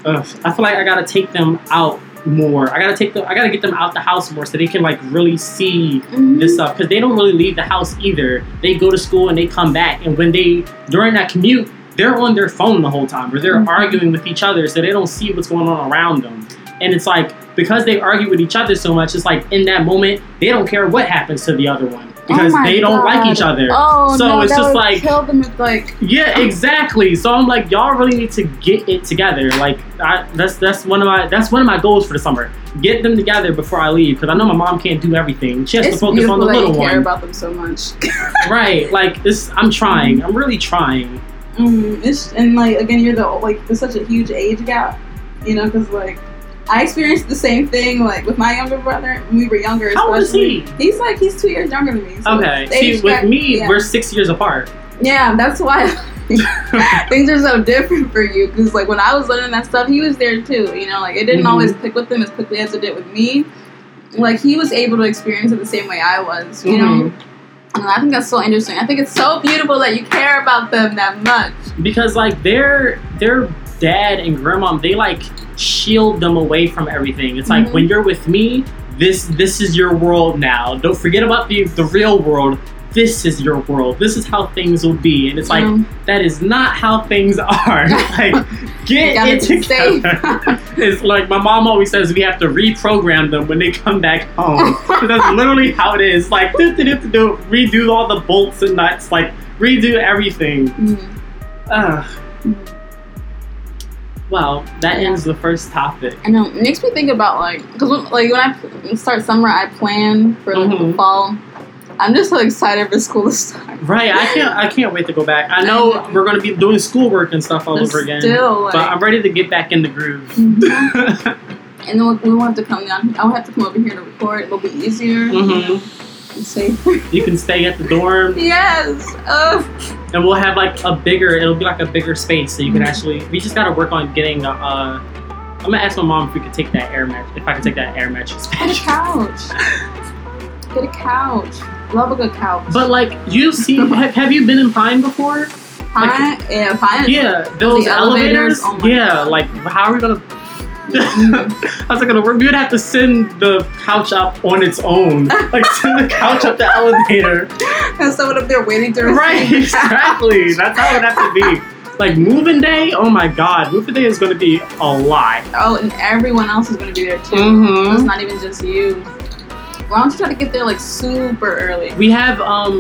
ugh. I feel like I gotta take them out more. I gotta take them. I gotta get them out the house more so they can like really see Mhm. this stuff because they don't really leave the house either. They go to school and they come back, and when they during that commute, they're on their phone the whole time or they're Mhm. arguing with each other, so they don't see what's going on around them. And it's like because they argue with each other so much, it's like in that moment they don't care what happens to the other one because Oh they don't like each other. Oh So no, it's just like- kill them with like Yeah, exactly. So I'm like, y'all really need to get it together. Like, I, that's that's one of my that's one of my goals for the summer. Get them together before I leave because I know my mom can't do everything. She has it's to focus on the that you little care about them so much. Right. Like this, I'm trying. I'm really trying. Mm, it's, and like again, you're the like there's such a huge age gap, you know, because like I experienced the same thing like with my younger brother when we were younger. How old is he? He's like he's two years younger than me. so Okay. See, with me, yeah. we're six years apart. yeah, that's why things are so different for you. Because like when I was learning that stuff, he was there too. You know, like it didn't Mhm. always click with him as quickly as it did with me. Like he was able to experience it the same way I was. You know. Mhm. And I think that's so interesting. I think it's so beautiful that you care about them that much. because like their their dad and grandma they like shield them away from everything. It's like Mhm. when you're with me this this is your world now. Don't forget about the the real world. This is your world. This is how things will be. And it's like that is not how things are. Like get it together. it's like my mom always says we have to reprogram them when they come back home. That's literally how it is. Like do, do, do, do, do, redo all the bolts and nuts. Like redo everything. Mm, Ugh. Well, that ends the first topic. I know. It makes me think about like, cause when, like when I start summer, I plan for like, the Mhm. fall. I'm just so excited for school to start. Right, I can't. I can't wait to go back. I know we're going to be doing schoolwork and stuff all But over again, Still, like, but I'm ready to get back in the groove. Mhm. and then we won't have to come down. I won't have to come over here to record. It'll be easier. Mhm. You can stay at the dorm, yes. Ugh. and we'll have like a bigger. It'll be like a bigger space, so you can actually. We just got to work on getting. Uh, I'm gonna ask my mom if we could take that air match. If I could take that air mattress. Get a couch. Get a couch. Love a good couch. But like you see, have, have you been in Pine before? Pine, yeah, pine. Yeah, those The elevators. elevators? Oh yeah, God. like how are we gonna? How's it gonna work? We would have to send the couch up on its own. Like send the couch up the elevator. And someone up there waiting to receive Right, exactly. That's how it would have to be. Like moving day, oh my god, moving day is gonna be a lot. Oh, and everyone else is going to be there too. So it's Mm-hmm. not even just you. Why don't you try to get there like super early? We have um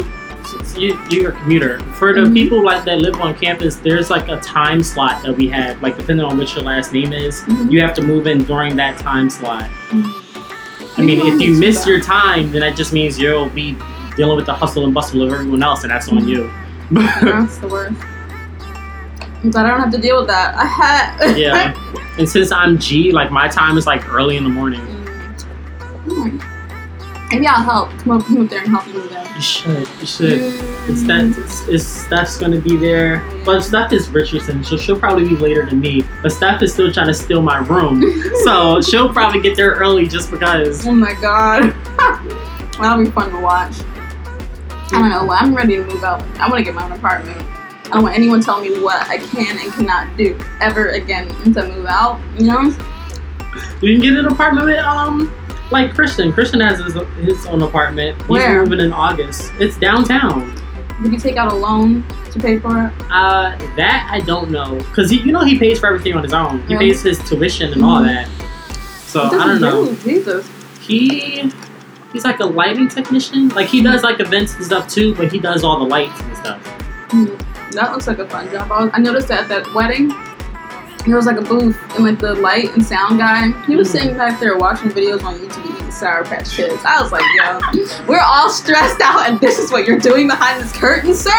you, you're a commuter. For the Mhm. people like that live on campus, there's like a time slot that we have. Like depending on what your last name is, Mhm. you have to move in during that time slot. Mm-hmm. I mean, if you miss your time, then that just means you'll be dealing with the hustle and bustle of everyone else, and that's on you. That's the worst. I'm glad I don't have to deal with that. I had. yeah. And since I'm G, like my time is like early in the morning. Mm. Maybe I'll help. Come up, come up there and help you move in. You should. You should. It's Mm. that. It's, it's Steph's gonna be there, but Steph is Richardson, so she'll probably be later than me. But Steph is still trying to steal my room, so she'll probably get there early just because. Oh my god. That'll be fun to watch. I don't know. I'm ready to move out. I want to get my own apartment. I don't want anyone telling me what I can and cannot do ever again to move out. You know? You can get an apartment with um, like Christian. Christian has his, his own apartment. He's Where? moving in August. It's downtown. Did you take out a loan to pay for it? Uh, that I don't know, cause he, you know, he pays for everything on his own. He Really? pays his tuition and all Mhm. that. So I don't know. Jesus. He he's like a lighting technician. Like he does like events and stuff too, but he does all the lights and stuff. Hmm. That looks like a fun job. I noticed that at that wedding, there was like a booth and like the light and sound guy. He was sitting back there watching videos on YouTube eating Sour Patch Kids. I was like, yo, we're all stressed out and this is what you're doing behind this curtain, sir?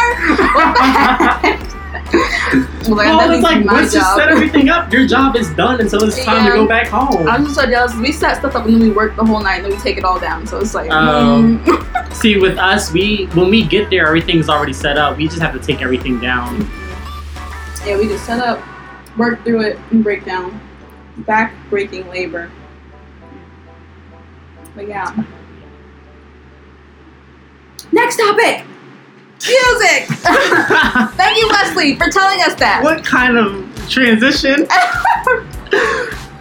What the heck? I was like, well, it's like once you set everything up, your job is done until it's time to go back home. I'm just so jealous. We set stuff up and then we work the whole night and then we take it all down. So it's like, Um, mm. See, with us, we when we get there, everything's already set up. We just have to take everything down. yeah, we just set up, work through it, and break down. Back breaking labor. But yeah. Next topic music! Thank you, Wesley, for telling us that. what kind of transition?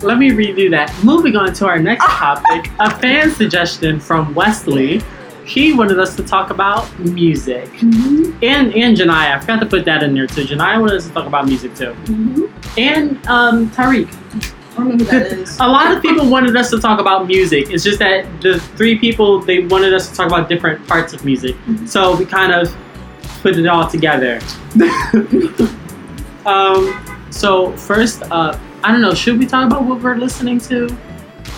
Let me redo that. Moving on to our next topic, a fan suggestion from Wesley. He wanted us to talk about music. Mhm, And and Janaya. I forgot to put that in there too. Janaya wanted us to talk about music too. mhm. And um, Tariq. I don't know who that is. A lot of people wanted us to talk about music. It's just that the three people they wanted us to talk about different parts of music. Mhm. So we kind of put it all together. um, so first up, I don't know. Should we talk about what we're listening to?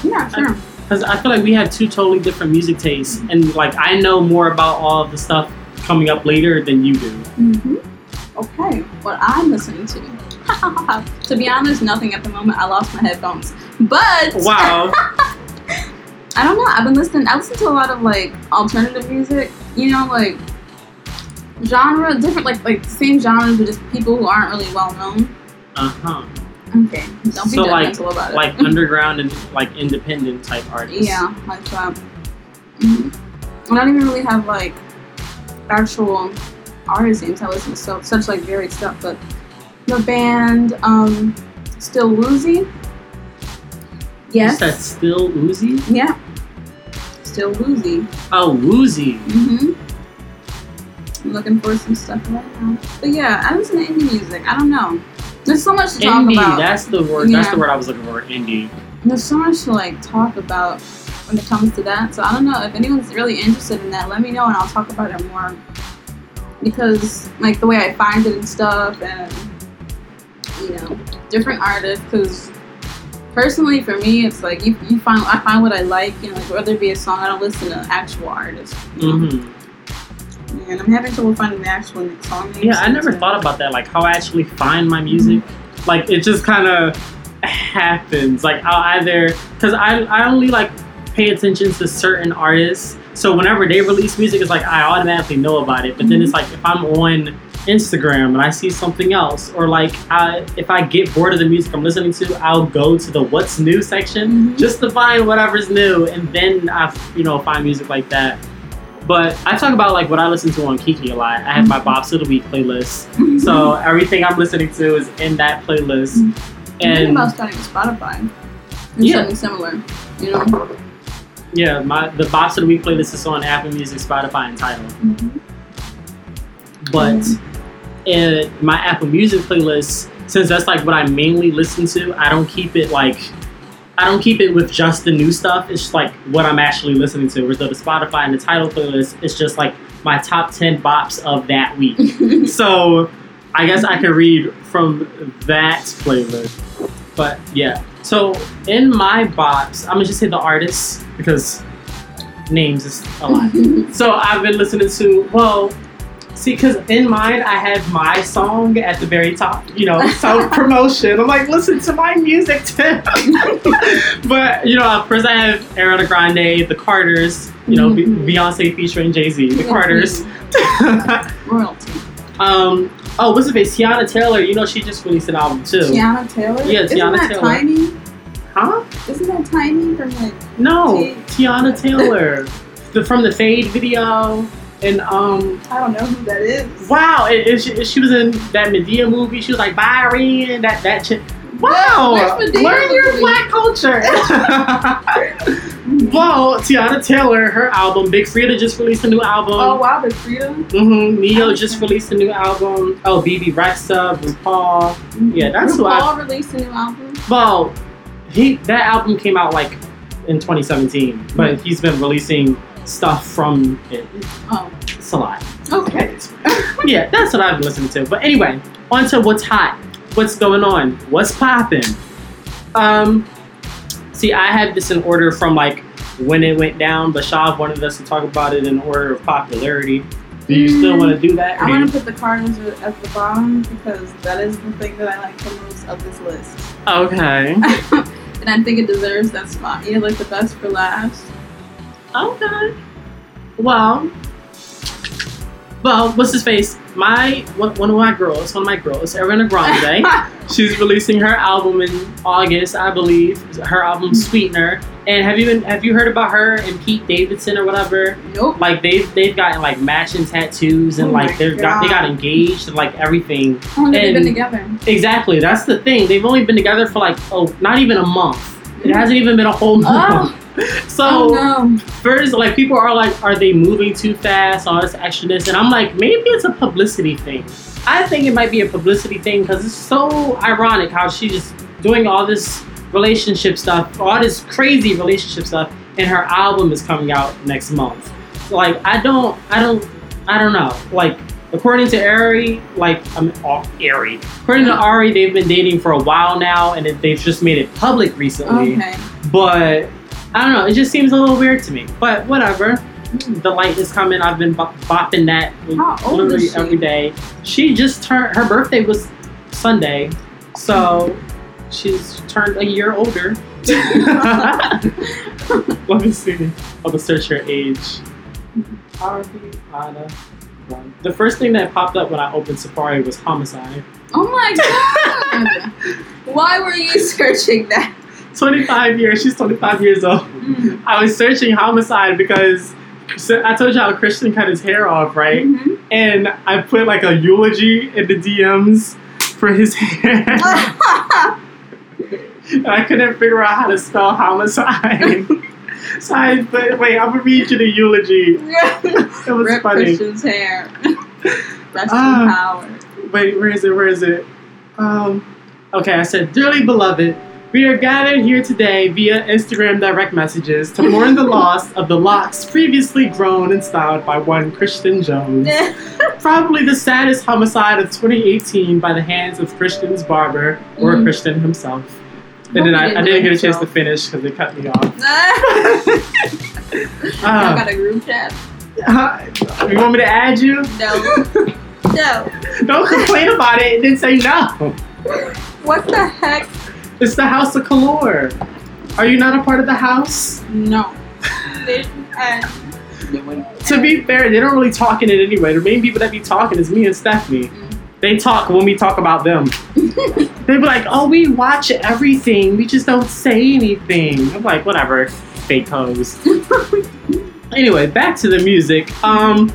Yeah, sure. Because I feel like we have two totally different music tastes, and like I know more about all of the stuff coming up later than you do. hmm Okay, what I'm listening to. to be honest, nothing at the moment. I lost my headphones. But Wow. I don't know. I've been listening. I listen to a lot of like alternative music. You know, like genre, different like like same genres, but just people who aren't really well known. Uh huh. Okay, don't be So, like- judgmental about it. Like underground and like independent type artists. yeah, like that. hmm I don't even really have like actual artist names. I listen to so such like varied stuff, but the band um still woozy. Yes. That's still Woozy? Yeah. Still woozy. Oh, Woozy. Mm-hmm. I'm looking for some stuff right now. But yeah, I listen to indie music. I don't know. There's so much to talk Indie. about. That's the word. That's the word I was looking for. Indie. There's so much to like talk about when it comes to that. So I don't know if anyone's really interested in that. Let me know and I'll talk about it more. Because like the way I find it and stuff, and you know, different artists. Because personally, for me, it's like you, you find I find what I like. You know, like whether it be a song, I don't listen to actual artists. you know? hmm And I'm having trouble finding the actual song names. Yeah, I never thought about that. Like how I actually find my music. Like it just kind of happens. Like I'll either because I I only like pay attention to certain artists. So whenever they release music, it's like I automatically know about it. But then it's like if I'm on Instagram and I see something else, or like I, if I get bored of the music I'm listening to, I'll go to the what's new section Mhm. just to find whatever's new, and then I you know find music like that. But I talk about like what I listen to on Kiki a lot. I have my mm-hmm. Bob Siddle Week playlist, mm-hmm. so everything I'm listening to is in that playlist. Thinking And about starting Spotify. And Yeah. something similar. You know. yeah, my the Bob Siddle Week playlist is on Apple Music, Spotify, and Tidal. Mm-hmm. But in my Apple Music playlist, since that's like what I mainly listen to, I don't keep it like I don't keep it with just the new stuff. It's just like what I'm actually listening to. Whereas though the Spotify and the Tidal playlist, it's just like my top ten bops of that week. so I guess I can read from that playlist. But yeah. So in my bops, I'm gonna just say the artists because names is a lot. so I've been listening to well, See, because in mine, I have my song at the very top, you know, self promotion. I'm like, listen to my music too. but, you know, of course, I have Ariana Grande, the Carters, you know, Mhm. Beyonce featuring Jay Z, the Carters. Royalty. um, oh, what's the face? Teyana Taylor, you know, she just released an album too. Teyana Taylor? Yeah, Isn't Teyana that Taylor. Tiny? Huh? Isn't that Tiny from like. No, T- Teyana Taylor. the, from the Fade video. And, um, I don't know who that is. wow, it, it, she, she was in that Madea movie. She was like, Byron, that, that chick. Wow! Yeah, where's Madea Learn your movie? black culture. well, Teyana Taylor, her album, Big Freedia just released a new album. Oh wow, the Freedia. hmm Ne-Yo just released a new album. Oh, Bebe Rexha, RuPaul. Yeah, that's who I- RuPaul released a new album. Well, he that album came out like in 2017, but he's been releasing stuff from it. Oh, It's a lot. okay. yeah, that's what I've been listening to. But anyway, on to what's hot. What's going on? What's popping? Um, see, I had this in order from like when it went down, but Shav wanted us to talk about it in order of popularity. Do you still Mm, want to do that? I want to put the Carters at the bottom because that is the thing that I like the most of this list. okay. and I think it deserves that spot. You like the best for last. Okay. Well, well, what's his face? My one, one of my girls, one of my girls, Ariana Grande. she's releasing her album in August, I believe. Her album hmm. Sweetener. And have you been? Have you heard about her and Pete Davidson or whatever? nope. Like they've they've gotten like matching tattoos and Oh like they've got they got engaged and like everything. How long have they been together? Exactly. That's the thing. They've only been together for like oh, not even a month. It hasn't even been a whole oh. month. So oh no. first, like people are like, are they moving too fast? All this extraness, and I'm like, maybe it's a publicity thing. I think it might be a publicity thing because it's so ironic how she's just doing all this relationship stuff, all this crazy relationship stuff, and her album is coming out next month. So, like, I don't, I don't, I don't know. Like, according to Ari, like, I'm oh, Ari. According to Ari, they've been dating for a while now, and it, they've just made it public recently. Okay. But I don't know. It just seems a little weird to me. But whatever. The light is coming. I've been bop- bopping that literally every day. She just turned. Her birthday was Sunday, so she's turned a year older. Let me see. I'm gonna search her age. Harvey Anna. one. The first thing that popped up when I opened Safari was homicide. Oh my god. Why were you searching that? 25 years. She's 25 years old. Mm. I was searching homicide because so I told you how Christian cut his hair off, right? Mhm. And I put like a eulogy in the DMs for his hair. and I couldn't figure out how to spell homicide. so I put, wait, I'm gonna read you the eulogy. It was Rip funny. Christian's hair. Rest Ah. in power. Wait, where is it? Where is it? Um, okay, I said, Dearly beloved, we are gathered here today via Instagram direct messages to mourn the loss of the locks previously grown and styled by one Christian Jones. Probably the saddest homicide of 2018 by the hands of Christian's barber or Mm. Christian himself. And then he I, I didn't didn't get a chance to finish because they cut me off. I Uh, got a group chat. you want me to add you? No. No. Don't complain about it and then say no. What the heck? It's the House of Kalor. Are you not a part of the house? No. They- To be fair, they don't really talk in it anyway. The main people that be talking is me and Stephanie. They talk when we talk about them. They be like, "Oh, we watch everything. We just don't say anything." I'm like, "Whatever, fake hoes." anyway, back to the music. Um,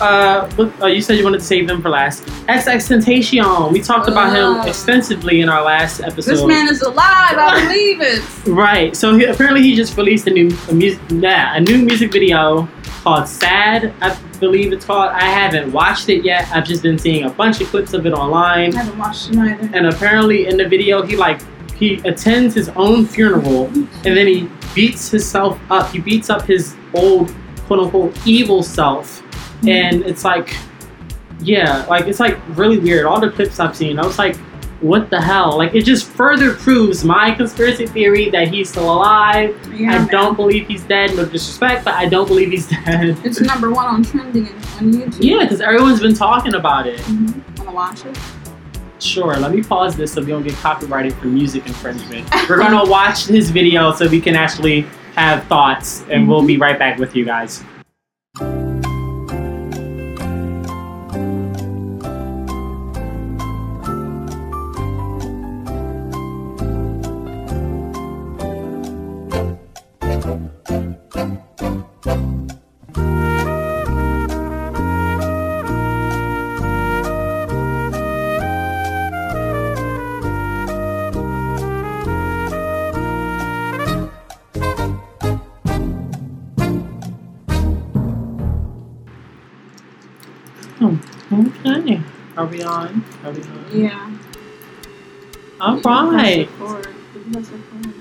uh, uh, you said you wanted to save them for last. XXXTentacion. We talked about Ah. him extensively in our last episode. this man is alive. I believe it. Right. So he, apparently he just released a new a music nah, a new music video called "Sad." I believe it's called. I haven't watched it yet. I've just been seeing a bunch of clips of it online. I haven't watched him either. And apparently in the video he like he attends his own funeral and then he beats himself up. He beats up his old quote unquote evil self. And it's like yeah, like it's like really weird. All the clips I've seen, I was like, what the hell? Like, it just further proves my conspiracy theory that he's still alive. Yeah, I man. don't believe he's dead. No disrespect, but I don't believe he's dead. It's number one on trending on YouTube. yeah, because everyone's been talking about it. hmm Wanna watch it? Sure, let me pause this so we don't get copyrighted for music infringement. We're gonna watch his video so we can actually have thoughts, and we'll be right back with you guys. We on? Are we on? Yeah. All right, record. Press record.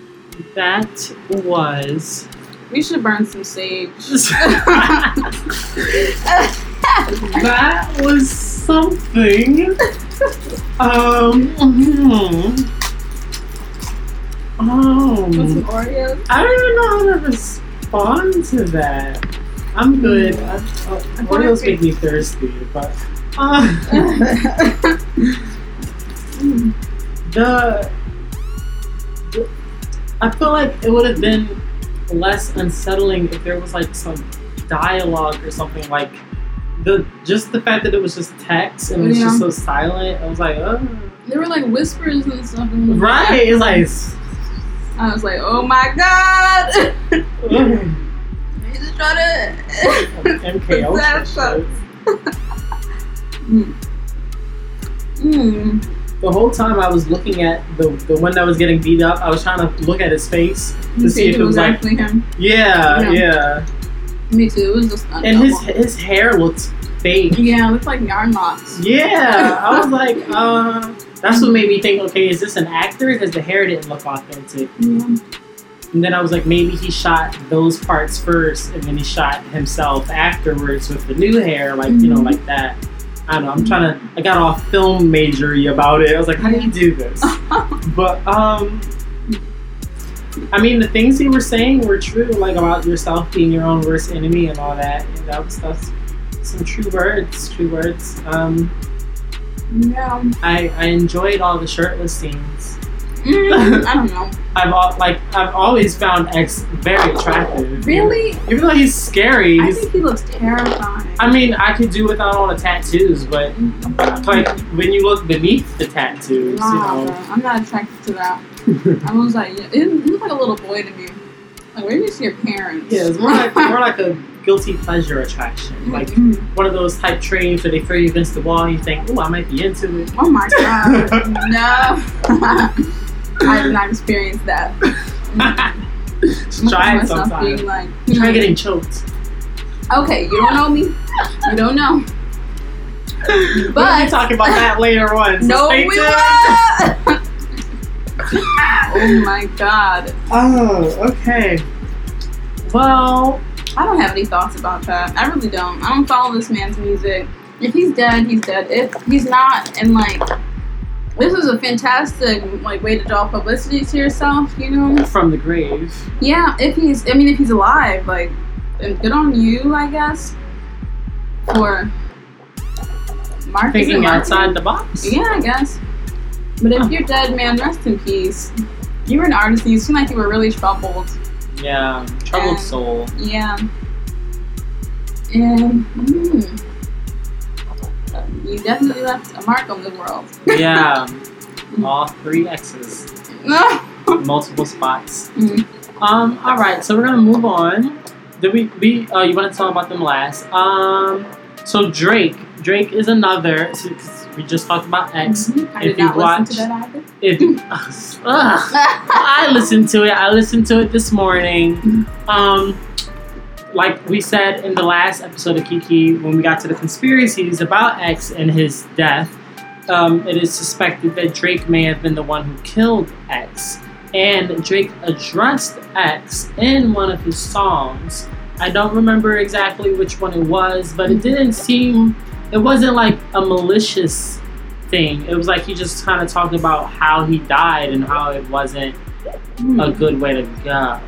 that was. We should burn some sage. that was something. Um. hmm. Um. I don't even know how to respond to that. I'm good. I, uh, Oreos make me thirsty, but the, the I feel like it would have been less unsettling if there was like some dialogue or something like the just the fact that it was just text and it was just so silent. I was like, oh. there were like whispers and stuff. In the right. It's like. I was like, oh my god. He's just trying to. MK That sucks. Mm. Mm. The whole time I was looking at the the one that was getting beat up, I was trying to look at his face to see if it was like, actually him. yeah, Yeah. yeah. Me too. It was just And his his hair looked fake. yeah, it looked like yarn locks. Yeah, I was like, uh, that's what made me think. Okay, is this an actor? Because the hair didn't look authentic. Yeah. And then I was like, maybe he shot those parts first, and then he shot himself afterwards with the new hair, like you know, Mhm. like that. I don't know. I'm trying to. I got all film majory about it. I was like, how do you do this? But um, I mean, the things you were saying were true, like about yourself being your own worst enemy and all that. And that was that's some true words. True words. Um, yeah. I I enjoyed all the shirtless scenes. Mm, I don't know. I've al- like I've always found X very attractive. Really? Even though he's scary, I he's, think he looks terrifying. I mean, I could do without all the tattoos, but like when you look beneath the tattoos, Nah, you bro, I'm not attracted to that. know. I was like, yeah, it looked like a little boy to me. Like, where do you see your parents? yeah, it's more like more like a guilty pleasure attraction, like Mm. one of those type trains where they throw you against the wall and you think, "Oh, I might be into it." Oh my god, no! I did not experience that. Try it Myself sometime. being like, Try hmm. getting choked. Okay, you don't know me. You don't know. But we'll be talking about that later on. So no, we will. oh my god, Oh, okay. Well, I don't have any thoughts about that. I really don't. I don't follow this man's music. If he's dead, he's dead. If he's not, and like, this is a fantastic like way to draw publicity to yourself. You know. from the grave. Yeah, if he's, I mean, if he's alive, like, and good on you, I guess, for marketing. Thinking outside the box. Yeah, I guess. But if you're dead, man, rest in peace. You were an artist, and you seem like you were really troubled. Yeah, troubled And- soul. Yeah. And, mm, you definitely left a mark on the world. Yeah, all three X's, multiple spots. Mm. Um, all right, so we're gonna move on. Did we? We? Oh, you want to talk about them last? Um, so Drake. Drake is another. so- we just talked about X. Mhm. If did you not watch- listen to that either. If Ugh. I listened to it. I listened to it this morning. Um, like we said in the last episode of Kiki, when we got to the conspiracies about X and his death, um, it is suspected that Drake may have been the one who killed X. And Drake addressed X in one of his songs. I don't remember exactly which one it was, but it didn't seem, it wasn't like a malicious thing. It was like he just kind of talked about how he died and how it wasn't Hmm. a good way to go.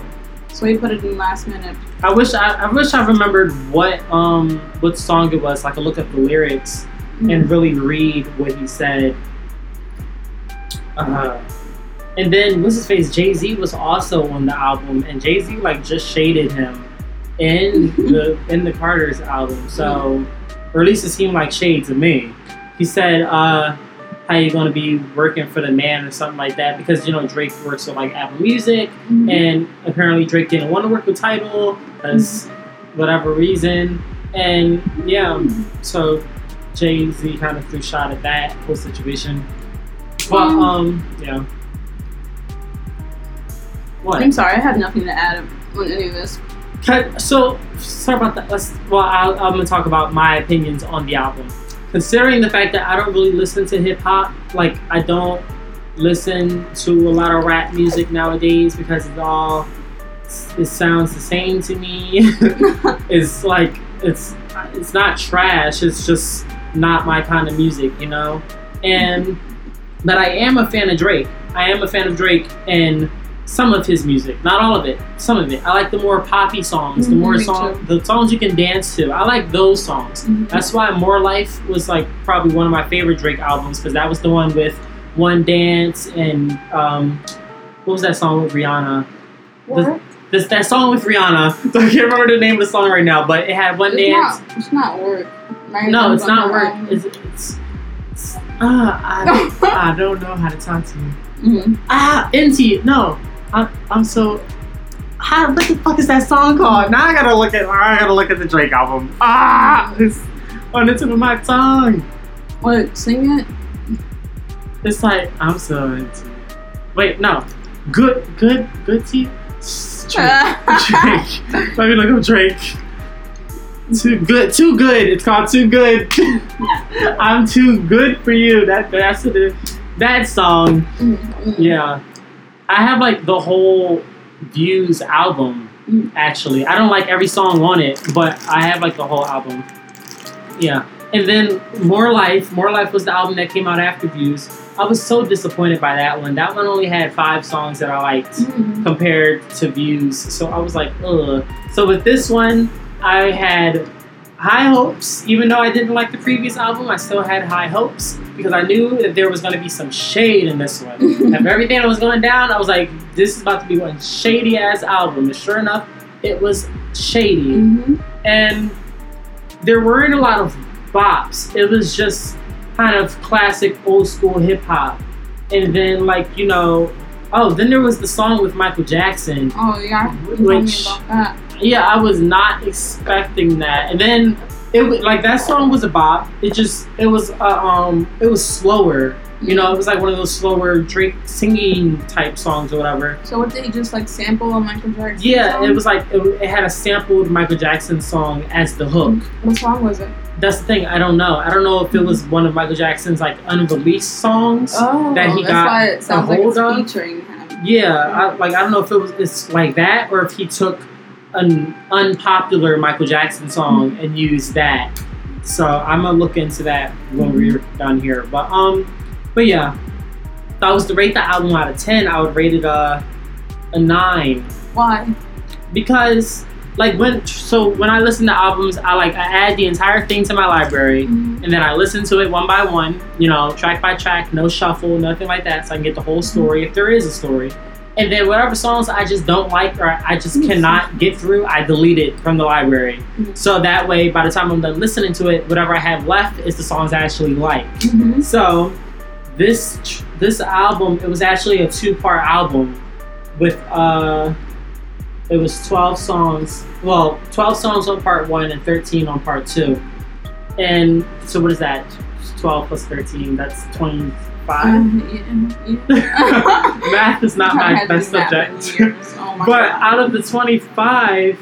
So he put it in last minute. I wish I, I wish I remembered what um what song it was. So I could look up the lyrics Hmm. and really read what he said. Uh, and then what's his face? Jay Z was also on the album, and Jay Z like just shaded him in the in the Carter's album. So, or at least it seemed like shade to me. He said, uh, "How you gonna be working for the man or something like that?" Because you know Drake works with like Apple Music, Mhm. and apparently Drake didn't want to work with Tidal because whatever reason. And yeah, so Jay Z kind of threw shot at that whole situation. But Mm. um, yeah. What? I'm sorry, I have nothing to add on any of this. So sorry about that. Let's. Well, I'll, I'm gonna talk about my opinions on the album. Considering the fact that I don't really listen to hip hop, like I don't listen to a lot of rap music nowadays because it's all it sounds the same to me. it's like it's it's not trash. It's just not my kind of music, you know. And but I am a fan of Drake. I am a fan of Drake and some of his music, not all of it. Some of it. I like the more poppy songs, the Mhm, more song, the songs you can dance to. I like those songs. Mhm. That's why More Life was like probably one of my favorite Drake albums because that was the one with One Dance and um, what was that song with Rihanna? What? This that song with Rihanna. I can't remember the name of the song right now, but it had One It's Dance. not, it's not work. Right? No, it's not work. It's, it's, it's ah, I, I don't know how to talk to you. Mhm. Ah, NT. No, I'm, I'm so. How, what the fuck is that song called? Now I gotta look at. I gotta look at the Drake album. Ah, it's on the tip of my tongue. What? Sing it? It's like I'm so into. Wait, no. Good, good, good tea. Drake. Drake. Let me look up Drake. Too good, too good. It's called Too Good. I'm too good for you. That that's the that song. Mhm. Yeah, I have like the whole Views album. Mm. Actually, I don't like every song on it, but I have like the whole album. Yeah, and then More Life. More Life was the album that came out after Views. I was so disappointed by that one. That one only had five songs that I liked Mhm. compared to views. So I was like, ugh. So with this one, I had high hopes. Even though I didn't like the previous album, I still had high hopes because I knew that there was going to be some shade in this one. After everything that was going down, I was like, this is about to be one shady ass album. And sure enough, it was shady. Mhm. And there weren't a lot of bops. It was just kind of classic old school hip hop. And then, like, you know, oh, then there was the song with Michael Jackson. Oh yeah, you told me Which-. Yeah, I was not expecting that. And then it like that song was a bop. It just it was uh, um it was slower. You know, it was like one of those slower Drake singing type songs or whatever. So what did he just like sample a Michael Jackson? Yeah, song? it was like it, it had a sampled Michael Jackson song as the hook. What song was it? That's the thing. I don't know. I don't know if it was one of Michael Jackson's like unreleased songs. Oh, that he that's got why it sounds like hold it's of? featuring him. Yeah, I, like I don't know if it was it's like that or if he took an unpopular Michael Jackson song and use that. So I'm gonna look into that when we're done here. But um, but yeah, if I was to rate the album out of ten, I would rate it a a nine Why? because like when so when I listen to albums, I like I add the entire thing to my library Mhm. and then I listen to it one by one, you know, track by track, no shuffle, nothing like that, so I can get the whole story if there is a story. And then whatever songs I just don't like or I just cannot get through, I delete it from the library. Mhm. So that way, by the time I'm done listening to it, whatever I have left is the songs I actually like. Mhm. So this this album, it was actually a two part album with uh, it was twelve songs. Well, twelve songs on part one and thirteen on part two. And so what is that? Twelve plus thirteen. That's twenty five. Um, yeah, yeah. Math is not my best done that in subject. Oh my But God. out of the 25,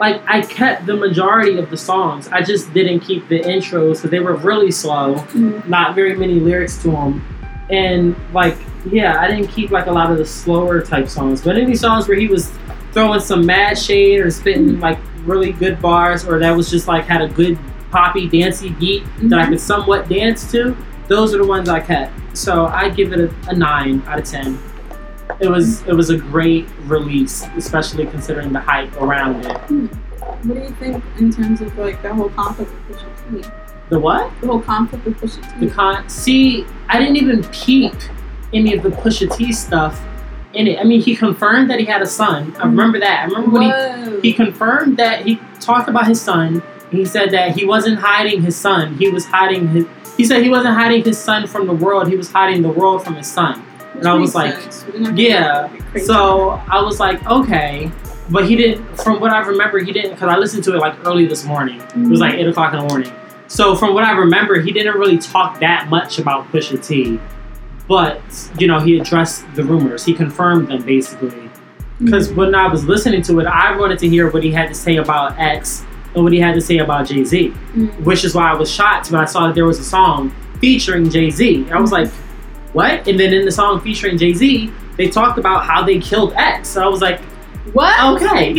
like I kept the majority of the songs. I just didn't keep the intros because they were really slow. Mhm. Not very many lyrics to them. And like, yeah, I didn't keep like a lot of the slower type songs. But any songs where he was throwing some mad shade or spitting like really good bars or that was just like had a good poppy dancey beat that I Mhm. could somewhat dance to, those are the ones I kept. So I give it a, a nine out of ten. It was it was a great release, especially considering the hype around it. Hmm. What do you think in terms of like that whole conflict with Pusha T? The what? The whole conflict with Pusha T. The con. See, I didn't even peep any of the Pusha T stuff in it. I mean, he confirmed that he had a son. I hmm. remember that. I remember when he he confirmed that he talked about his son. He said that he wasn't hiding his son. He was hiding his. He said he wasn't hiding his son from the world. He was hiding the world from his son. Which and I was like, sense. We're not yeah, gonna go crazy. So I was like, okay, but he didn't. From what I remember, he didn't because I listened to it like early this morning. It was like mm-hmm. eight o'clock in the morning. So from what I remember, he didn't really talk that much about Pusha T, but you know he addressed the rumors. He confirmed them basically. Because mm. when I was listening to it, I wanted to hear what he had to say about X and what he had to say about Jay Z, Mm. which is why I was shocked when I saw that there was a song featuring Jay Z. I was like, what? And then in the song featuring Jay Z, they talked about how they killed X. So I was like, What? okay.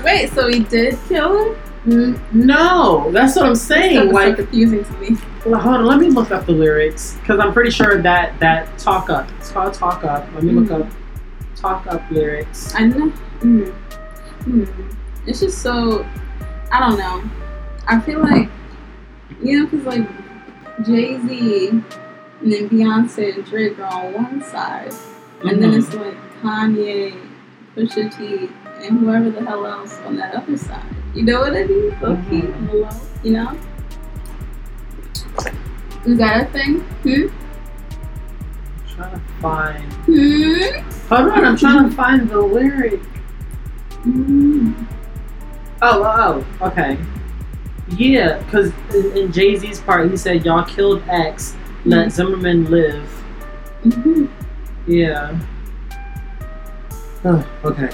Wait, so he did kill him? No, that's what I'm saying. Like, so confusing to me. well, hold on, let me look up the lyrics because I'm pretty sure that that talk up. It's called talk up. Let me look Mm. up talk up lyrics. I know. Mm. Mm. It's just so. I don't know. I feel like, you know, because like Jay Z and then Beyonce and Drake are on one side, and then Mhm. it's like Kanye, Pusha T, and whoever the hell else on that other side. You know what I mean? On the low, you know? Is that a thing? Hmm? I'm trying to find. Hmm? Hold on, I'm trying to find the lyric. Hmm. Oh, oh, oh, okay. Yeah, because in, in Jay Z's part, he said, Y'all killed X, let Zimmerman live. hmm Yeah. Oh, okay.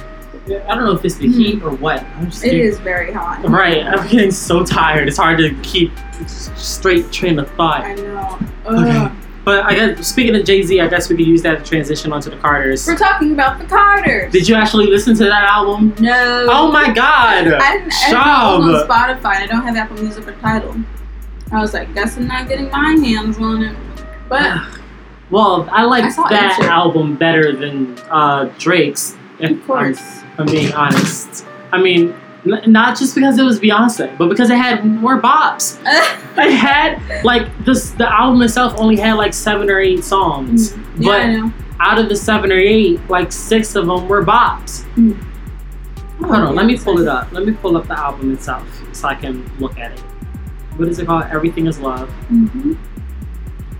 I don't know if it's the Hmm. heat or what. I'm just It getting- is very hot. Right, I'm getting so tired. It's hard to keep straight train of thought. I know. Okay. But I guess speaking of Jay Z, I guess we could use that to transition onto the Carters. We're talking about the Carters. Did you actually listen to that album? No. Oh my God! I, I, was on Spotify I don't have Apple Music or Tidal. I was like, guess I'm not getting my hands on it. But Well, I like that album better than uh, Drake's. If of course. I'm, I'm being honest. I mean, not just because it was Beyonce, but because it had more bops. It had like this. The album itself only had like seven or eight songs, yeah, but out of the seven or eight, like six of them were bops. Hold on, let me pull it up. Let me pull up the album itself so I can look at it. What is it called? Everything is Love. Mm-hmm.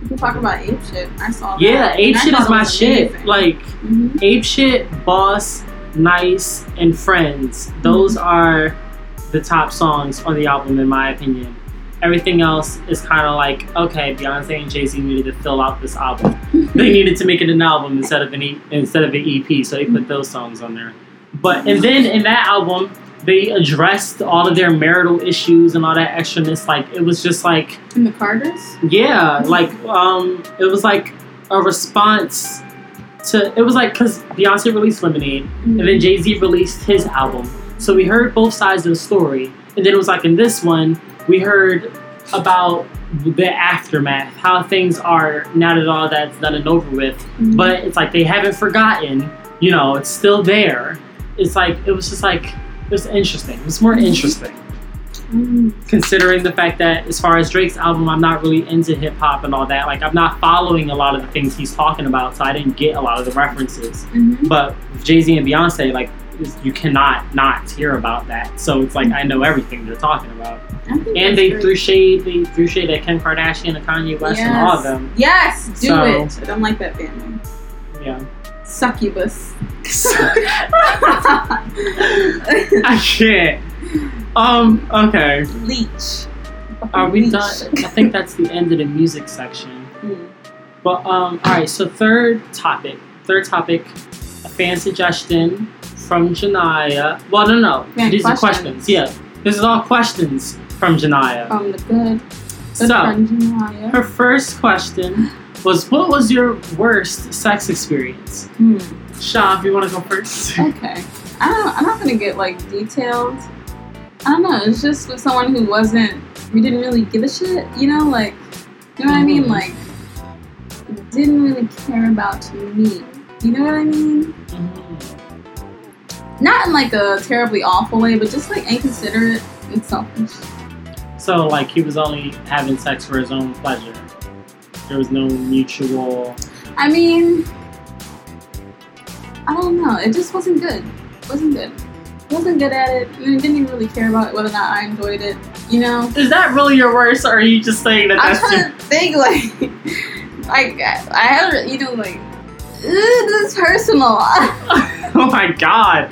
You can talk about ape shit. I saw that. Yeah, and Ape Shit is my was shit. amazing. Like Mhm. Ape Shit, Boss, Nice, and Friends. Those are the top songs on the album, in my opinion. Everything else is kind of like, okay, Beyonce and Jay Z needed to fill out this album. they needed to make it an album instead of an e- instead of an EP, so they put those songs on there. But and then in that album, they addressed all of their marital issues and all that extraness. Like it was just like in the Carters. yeah, like um, it was like a response to it was like because Beyonce released Lemonade and then Jay Z released his album, so we heard both sides of the story, and then it was like in this one we heard about the aftermath, how things are now that all that's done and over with. Mhm. But it's like they haven't forgotten, you know, it's still there. It's like it was just like it was interesting. It was more interesting Mhm. Considering the fact that as far as Drake's album, I'm not really into hip hop and all that. Like I'm not following a lot of the things he's talking about, so I didn't get a lot of the references. Mhm. But Jay Z and Beyonce, like you cannot not hear about that. So it's like I know everything they're talking about. And they great. threw shade, they threw shade at Kim Kardashian and Kanye West and all of them. Yes, do So- it. I don't like that family. Yeah. Succubus. I can't. Um. Okay. Leech. Are we Leech. done? I think that's the end of the music section. Mm. But um, all right. So third topic. Third topic. A fan suggestion from Janaya. Well, no, no. Yeah, These are questions. questions. Yeah. This is all questions from Janaya. From the good. so Good friend Janaya. her first question was, "What was your worst sex experience?" Hmm. Shaw, if you want to go first. Okay. I don't, I'm not gonna get like detailed. I don't know. It's just with someone who wasn't, we didn't really give a shit. You know, like, you know what I mean? Mhm. Like, didn't really care about me. You know what I mean? Mhm. Not in like a terribly awful way, but just like inconsiderate and selfish. So like he was only having sex for his own pleasure. There was no mutual. I mean, I don't know. It just wasn't good. It wasn't good. Wasn't good at it. Didn't even really care about whether or not I enjoyed it. You know. Is that really your worst, or are you just saying that I'm that's your... trying to think like, like I haven't, you know, like, "Ugh, this is personal. oh my god.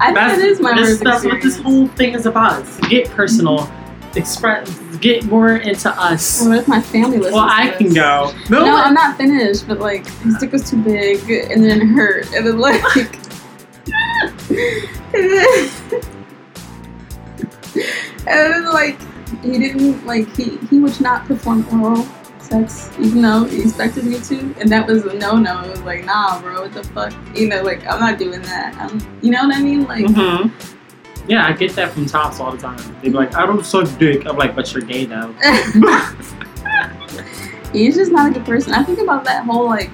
I think That's, it is my this, worst that's what this whole thing is about. It's to get personal, express, get more into us. What if my family listens? Well, I can go. No, No, I'm not finished, but like his dick was too big, and then it hurt, and then like, and then, like he didn't like he he would not perform oral sex, even though he expected me to, and that was a no no. It was like, nah, bro, what the fuck? You know, like I'm not doing that. I'm, you know what I mean? Like, mm-hmm. Yeah, I get that from tops all the time. They be like, I don't suck dick. I'm like, but you're gay though. he's just not a good person. I think about that whole like.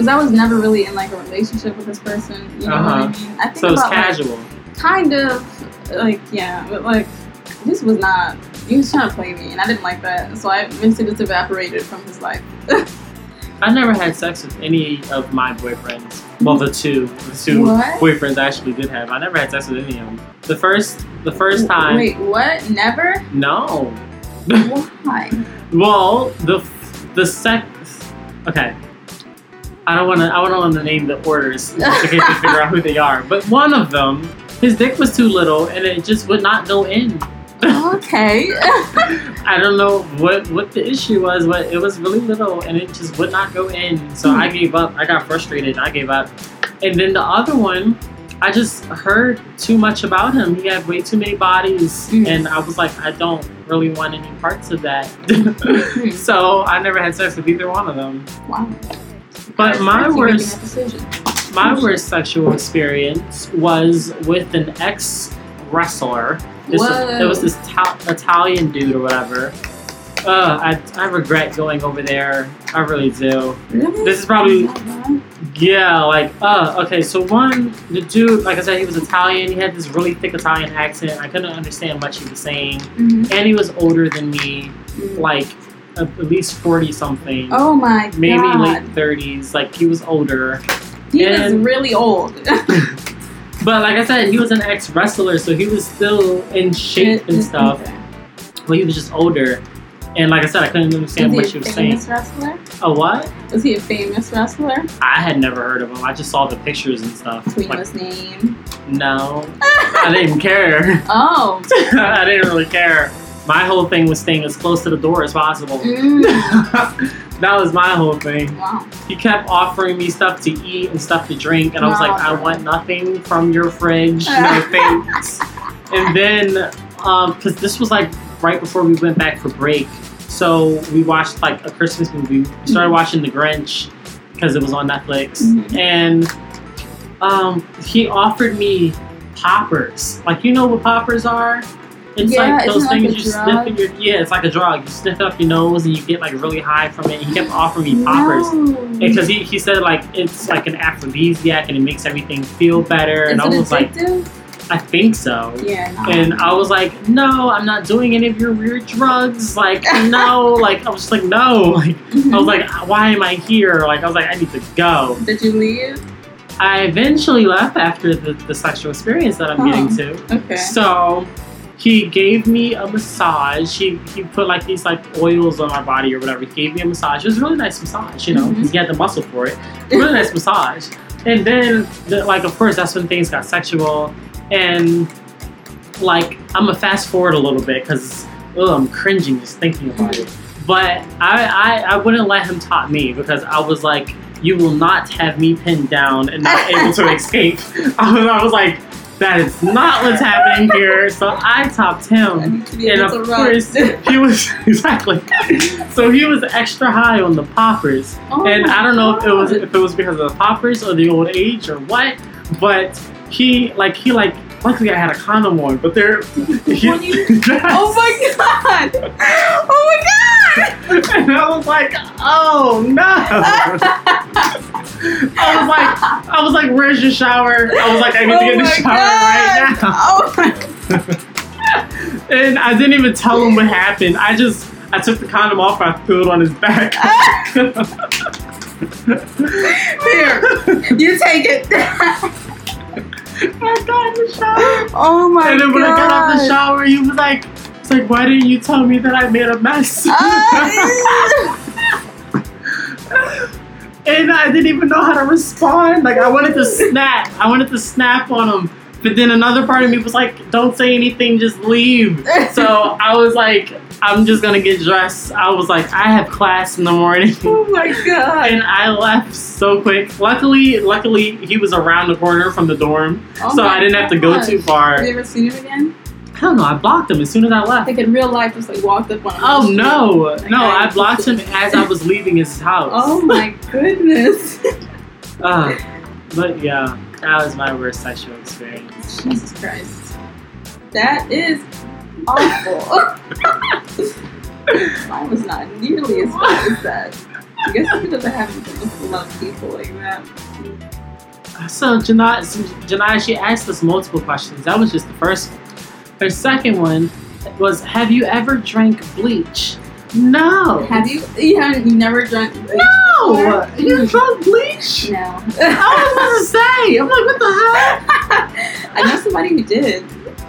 Because I was never really in like a relationship with this person, you know what I Uh-huh. mean? I think so it's about like, casual. kind of like yeah, but like this was not. He was trying to play me, and I didn't like that. So I eventually just evaporated from his life. I never had sex with any of my boyfriends. Well, the two, the two What? boyfriends I actually did have. I never had sex with any of them. The first, the first time, Wait, what? Never? no. Why? Well, the the sec. Okay. I don't want to. I want to name the orders in case to figure out who they are. But one of them, his dick was too little, and it just would not go in. okay. I don't know what what the issue was, but it was really little, and it just would not go in. So I gave up. I got frustrated. I gave up. And then the other one, I just heard too much about him. He had way too many bodies, Mm. and I was like, I don't really want any parts of that. Hmm. so I never had sex with either one of them. wow. But my worst, my worst sexual experience was with an ex wrestler. This was, it was this ta- Italian dude or whatever. Uh, I, I regret going over there. I really do. Really? This is probably yeah, like uh, okay. So one, the dude, like I said, he was Italian. He had this really thick Italian accent. I couldn't understand much he was saying, Mhm. and he was older than me, Mhm. like at least forty something. Oh my god. Maybe god. late thirties, like he was older. He was really old. But like I said, he was an ex wrestler, so he was still in shape and stuff. But he was just older. And like I said, I couldn't understand what Was she he a was saying. famous wrestler? A what? Was he a famous wrestler? I had never heard of him. I just saw the pictures and stuff. Tweet Like, his name. no, I didn't care. Oh. I didn't really care. My whole thing was staying as close to the door as possible. Mm. that was my whole thing. Wow. He kept offering me stuff to eat and stuff to drink, and I was like, I want nothing from your fridge, no thanks. and then, because this was like right before we went back for break, so we watched like a Christmas movie. We started Mhm. watching The Grinch because it was on Netflix, Mhm. and um, he offered me poppers. Like you know what poppers are? It's Yeah, like those isn't like things you drug? sniff in your yeah. It's like a drug. You sniff it up your nose and you get like really high from it. He kept offering me poppers No. because he, he said like it's like an aphrodisiac and it makes everything feel better. Is and I was like, addictive? I think so. yeah. No. And I was like, no, I'm not doing any of your weird drugs. Like, no. Like, I was just like, no. Like, I was like, why am I here? Like, I was like, I need to go. Did you leave? I eventually left after the, the sexual experience that I'm Oh. getting to. Okay. So he gave me a massage. He he put like these like oils on my body or whatever. He gave me a massage. It was a really nice massage, you know, Mhm. he had the muscle for it. Really nice massage. And then, the, like, of course, that's when things got sexual. And like, I'm gonna fast forward a little bit because I'm cringing just thinking about it. But I, I I wouldn't let him top me because I was like, you will not have me pinned down and not able to escape. I was like, that is not what's happening here. So I topped him. to And of course, he was exactly. So he was extra high on the poppers, Oh and I don't know if it was if it was because of the poppers or the old age or what, but he like he like luckily I had a condom on, but there. He, Oh my god! Oh my and I was like, oh no. I was like, I was like, where's your shower? I was like, I need to get in the oh my shower right now. Oh my And I didn't even tell him what happened. I just I took the condom off I threw it on his back. Here, you take it. I got in the shower. oh my god. and then when I got out the shower, he was like, "It's like, why didn't you tell me that I made a mess?" Ah. and I didn't even know how to respond. Like I wanted to snap. I wanted to snap on him. But then another part of me was like, "Don't say anything, just leave." So I was like, "I'm just gonna get dressed." I was like, "I have class in the morning." oh my God. And I left so quick. Luckily, luckily he was around the corner from the dorm, Oh so I didn't have to go too far. Have you ever seen him again? I don't know. I blocked him as soon as I left. Like in real life, just like walked up on him. Oh no, no! I- I blocked him as I was leaving his house. Oh my goodness. Uh, but yeah, that was my worst sexual experience. Jesus Christ. That is awful. Mine was not nearly as bad as that. I guess it's because I haven't been with a lot of people like that. So Janai, so Janai, she asked us multiple questions. That was just the first one. Her second one was, "Have you ever drank bleach?" No. Have you? You haven't? You never drunk? bleach No. before? You drunk bleach? No. I was about to say. I'm like, what the hell? I know somebody who did.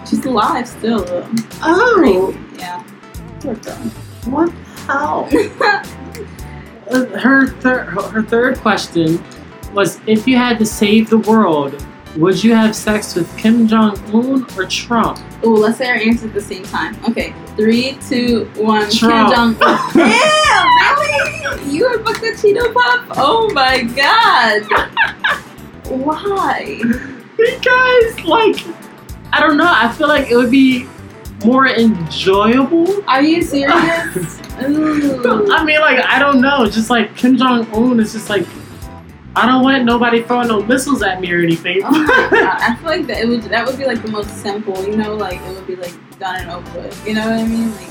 She's alive still. Oh. Yeah. Poor girl. what How? Her third her third question was if you had to save the world would you have sex with kim jong-un or trump Oh, let's say our answers at the same time. Okay, three, two, one. Trump. Kim Jong. Damn, really? You would book the Cheeto Puff? Oh my god. Why? because like i don't know i feel like it would be more enjoyable Are you serious? Ooh. i mean like i don't know just like kim jong-un is just like i don't want nobody throwing no missiles at me or anything Oh! I feel like that it would that would be like the most simple, you know, like it would be like done and over with. You know what I mean? Like,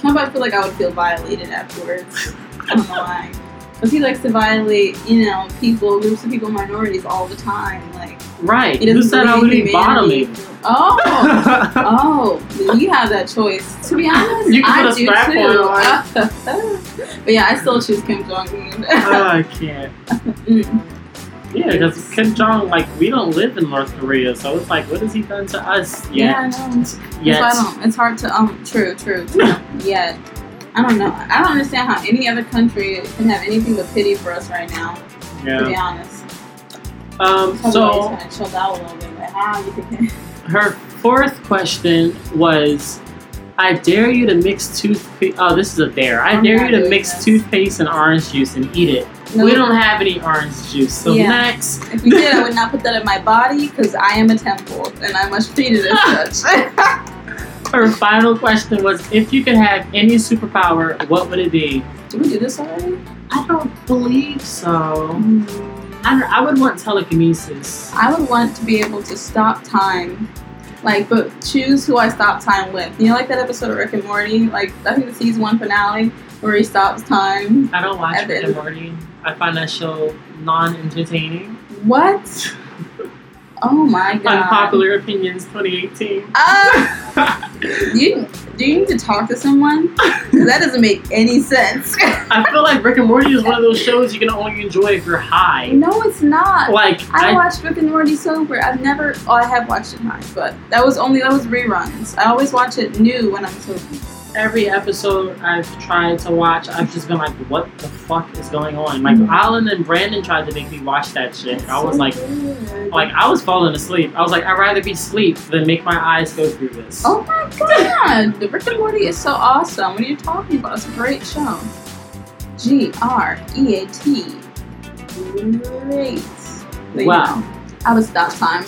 how about I feel like I would feel violated afterwards? I don't Because he likes to violate, you know, people, groups of people, minorities all the time. Like, right who said i would be bottoming Oh, oh, you have that choice. To be honest, You can I put a do strap too. on but yeah, I still choose Kim Jong Un. oh, i can't Mm. Yeah, because Kim Jong, like, we don't live in North Korea, so it's like, what has he done to us yeah, I know. That's why I Yet. don't. It's hard to um. True, true, true. Yet, I don't know. I don't understand how any other country can have anything but pity for us right now. Yeah. To be honest, Um. So kind of chilled out a little bit. Like, how you think? her fourth question was, I dare you to mix toothpaste. Oh, this is a dare. I I'm dare you to mix this. toothpaste and orange juice and eat it. No, We don't have any orange juice, so Yeah. next. If you did, I would not put that in my body because I am a temple and I must treat it as such. Her final question was, if you could have any superpower, what would it be? Did we do this already? I don't believe so. I, I would want telekinesis. I would want to be able to stop time, like, but choose who I stop time with. You know, like that episode of Rick and Morty, like I think the season one finale where he stops time. I don't watch Rick and Morty. I find that show non-entertaining. What? Oh my god! Unpopular opinions 2018. Ah, do you do you need to talk to someone? that doesn't make any sense. I feel like Rick and Morty is one of those shows you can only enjoy if you're high. no, it's not. Like I I, watched Rick and Morty sober. I've never. Oh, I have watched it high, but that was only that was reruns. I always watch it new when I'm sober. Every episode I've tried to watch, I've just been like, what the fuck is going on? Like Mhm. Alan and Brandon tried to make me watch that shit. and I was like, like I was falling asleep. I was like, I'd rather be asleep than make my eyes go through this. Oh my god! The Rick and Morty is so awesome. What are you talking about? It's a great show. G R E A T. Great. But, you Wow. know, I would stop time.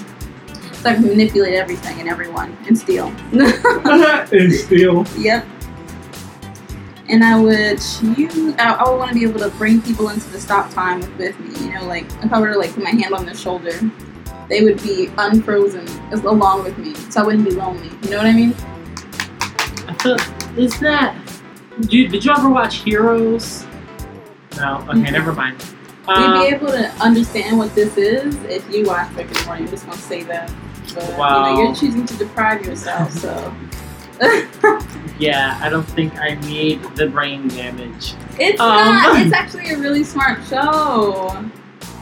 So I can manipulate everything and everyone and steal. and still. yep. And I would choose. I, I would want to be able to bring people into the stop time with, me. You know, like if I were to like put my hand on their shoulder, they would be unfrozen along with me, so I wouldn't be lonely. You know what I mean? I feel is that you, did you ever watch Heroes? No. Okay, Mhm. never mind. You'd Um, be able to understand what this is if you watch Rick and Morty. I'm just gonna say that. But Wow. you know, you're choosing to deprive yourself, so yeah, I don't think I need the brain damage. it's Um. not. It's actually a really smart show.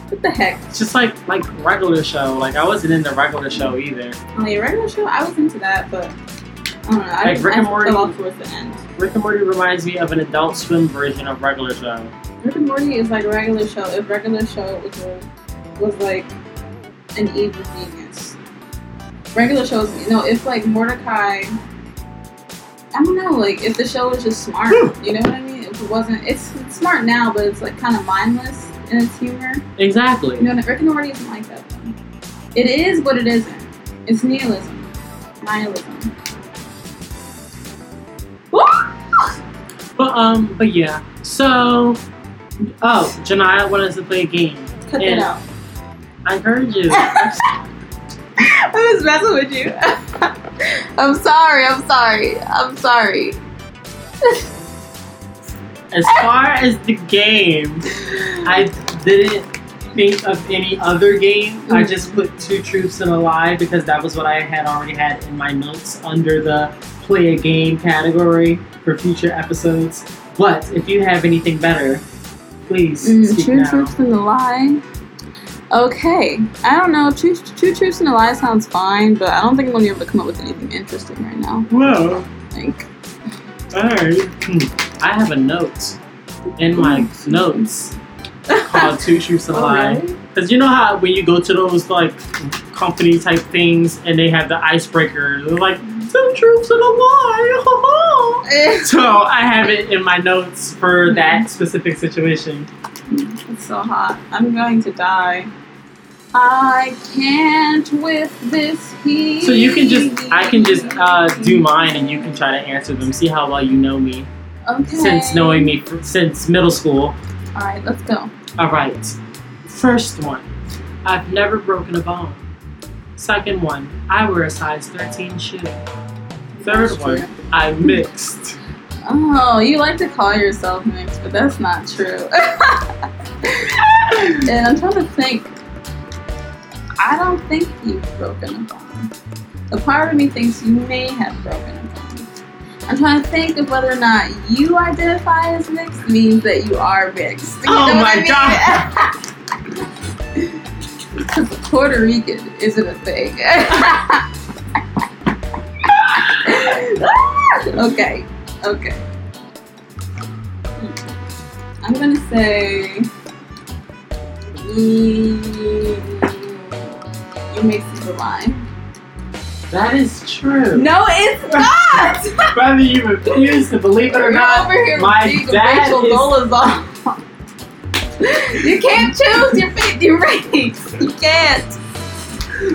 What the heck? It's just like like regular show. Like I wasn't in the regular show either. Oh, yeah, regular show. I was into that, but I don't know. I, Like just, Rick I and Morty? fell off towards the end. Rick and Morty reminds me of an Adult Swim version of regular show. Rick and Morty is like regular show. If regular show was a, was like an evil genius. Regular shows, you know, if like Mordecai, I don't know, like if the show was just smart, you know what I mean? If it wasn't, it's, it's smart now, but it's like kind of mindless in its humor. Exactly. You know, Rick and Morty isn't like that. Though. It is, but it isn't. It's nihilism, nihilism. But um, but yeah. So, oh, Janaya wanted us to play a game. Cut And- that out. I heard you. I was messing with you. I'm sorry. I'm sorry. I'm sorry. As far as the game, I didn't think of any other game. I Mm. just put two truths and a lie because that was what I had already had in my notes under the play a game category for future episodes. But if you have anything better, please speak true now. truths and a lie. Okay, I don't know. True, true truths and a lie sounds fine, but I don't think I'm gonna be able to come up with anything interesting right now. Whoa. Like, Alright. Hmm. I have a note in my notes called Two Truths and a Lie. Alright. Because you know how when you go to those like company type things and they have the icebreaker, they're like, Two truths and a lie. so I have it in my notes for that specific situation. It's so hot. I'm going to die. I can't with this heat. So you can just, I can just uh, do mine and you can try to answer them. See how well you know me Okay. since knowing me since middle school. All right, let's go. All right. First one, I've never broken a bone. Second one, I wear a size 13 shoe. Third one. I mixed. Oh, you like to call yourself mixed, but that's not true. and I'm trying to think. I don't think you've broken a bone. A part of me thinks you may have broken a bone. I'm trying to think of whether or not you identify as mixed means that you are mixed. You Oh my god! Because Puerto Rican isn't a thing. okay, okay. I'm gonna say mm, you may see the line. That is true. No, it's not. Whether you refuse to believe it or You're not, over here my being dad Rachel is- Dolezal. you can't choose your faith, your race. You can't.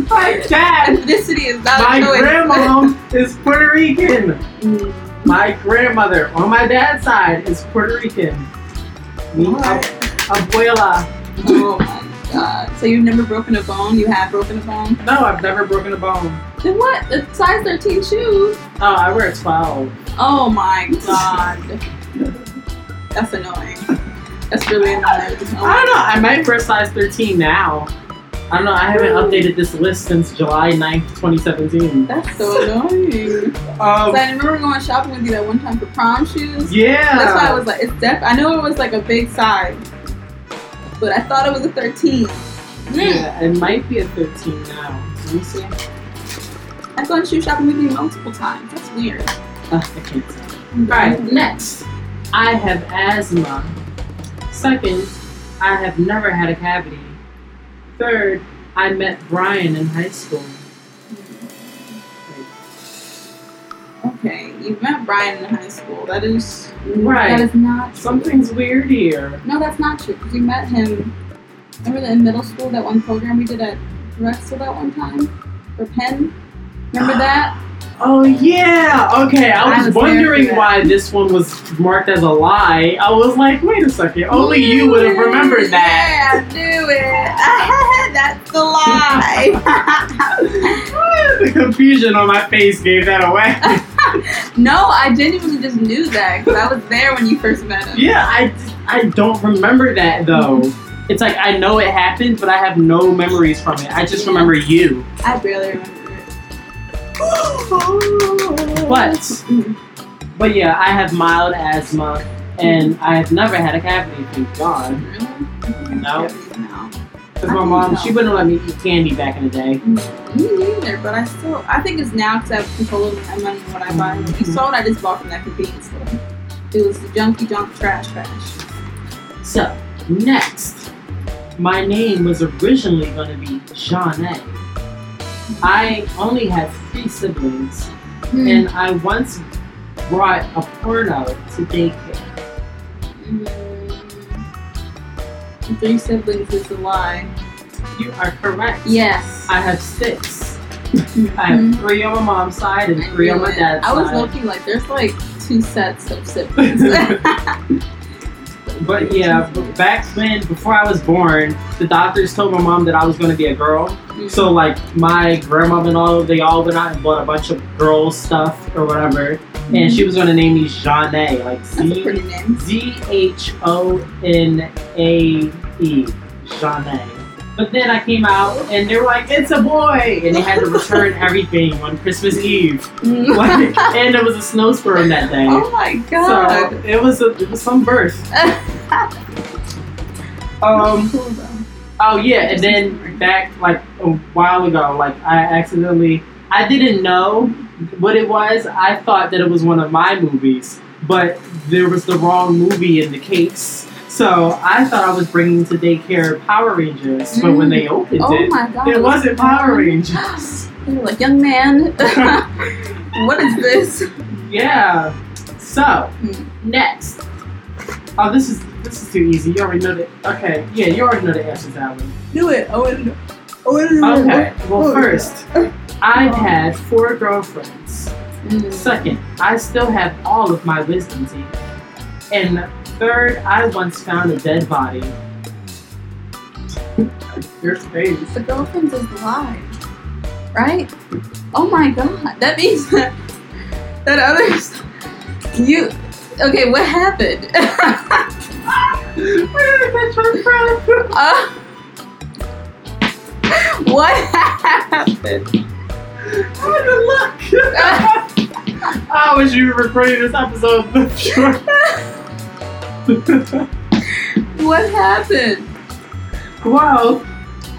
my dad, Ethnicity is not my a choice. grandmom is Puerto Rican. Mm. My grandmother on my dad's side is Puerto Rican. Mi What? ab- abuela. Oh my god. So you've never broken a bone? You have broken a bone? No, I've never broken a bone. Then what? The size 13 shoes? Oh, I wear 12. Oh my god. That's annoying. That's really annoying. I don't know. I might wear size 13 now. I don't know. I haven't updated this list since July 9th, 2017. That's so annoying. Um, I remember going shopping with you that one time for prom shoes. yeah. That's why I was like, it's def. I know it was like a big size, but I thought it was a 13. Mm. Yeah, it might be a 13 now. Let me see. I've gone shoe shopping with you multiple times. That's weird. Uh, I can't tell. Alright, next. I have asthma. Second, I have never had a cavity. Third, I met Brian in high school. Okay, you met Brian in high school. That is Right. That is not true. Something's weird here. No, that's not true. Because we met him. Remember in middle school that one program we did at Drexel that one time for Penn. Remember that? Oh yeah. Okay, I I was there wondering why this one was marked as a lie. I was like, wait a second. Only you would have remembered that. Yeah, I knew it. that's the lie. the confusion on my face gave that away. no, I genuinely just knew that because I was there when you first met him. Yeah, I, I don't remember that though. It's like I know it happened, but I have no memories from it. I just remember you. I barely remember. But but yeah, I have mild asthma, and I have never had a cavity. Thank God. No. No. Because my mom, she wouldn't let me eat candy back in the day. Me neither, but I still, I think it's now because I have control over my money and what I buy. You saw what I just bought from that convenience store. It was the junky junk trash trash. So next, my name was originally going to be Jeanette. I only have three siblings, Hmm. and I once brought a porno to daycare. Mm. Three siblings is a lie. You are correct. Yes. I have six. I have three on my mom's side and three on my dad's I was looking like there's like two sets of siblings. But yeah, back when, before I was born, the doctors told my mom that I was going to be a girl. So like my grandmother and all, they all went out and bought a bunch of girl stuff or whatever, and she was going to name me Zhonae, like Z. Z H O N A E, Zhonae. But then I came out and they were like, "It's a boy," and they had to return everything on Christmas Eve. And there was a snowstorm that day. oh my god. So it was a it was some birth. Um. Oh yeah, and then back like a while ago, like I accidentally I didn't know what it was. I thought that it was one of my movies, but there was the wrong movie in the case. So I thought I was bringing to daycare Power Rangers, but when they opened Oh it, my god. it wasn't Power Rangers. They were like, young man, what is this? yeah. So Hmm. next. Oh, this is this is too easy. You already know the. Okay, yeah, you already know the answer to that one. Do it. I want to know. I want to know. Okay. Well, Oh, first, I've had four girlfriends. Mm. Second, I still have all of my wisdom teeth. And third, I once found a dead body. Your face. The girlfriend is alive, right? Oh my god, that means that that others. You okay? What happened? uh, what happened? How good luck! I wish you were recording this episode. Sure. What happened? wow.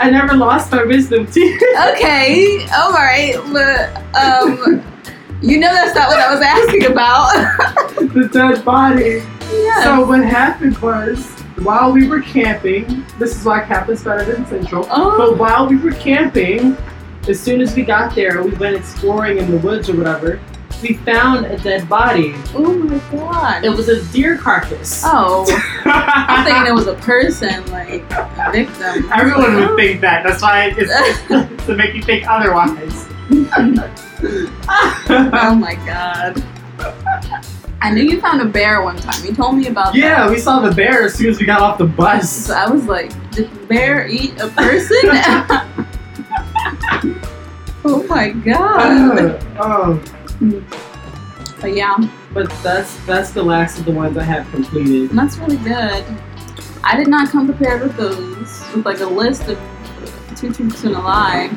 I never lost my wisdom teeth. Okay, all right, but um, you know that's not what I was asking about. the dead body. yeah. So what happened was, while we were camping, this is why is better than Central. oh. But while we were camping, as soon as we got there, we went exploring in the woods or whatever. We found a dead body. Oh my god. It was a deer carcass. Oh, I'm thinking it was a person, like a victim. Everyone would think that. That's why it's to make you think otherwise. oh my god. I knew you found a bear one time. You told me about yeah, that. we saw the bear as soon as we got off the bus. So I was like, did the bear eat a person? oh my god. oh, But yeah, but that's that's the last of the ones I have completed. And that's really good. I did not come prepared with those, with like a list of two truths and a lie.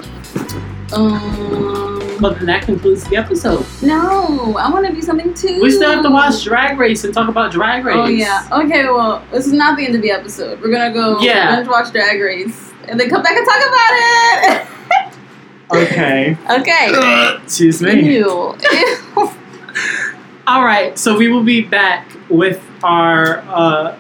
Um, But then that concludes the episode. no, I want to do something too. We still have to watch Drag Race and talk about Drag Race. Oh yeah. Okay. Well, this is not the end of the episode. We're gonna go Yeah. binge watch Drag Race and then come back and talk about it. Okay. okay. Excuse me. Ew. Ew. All right, so we will be back with our uh,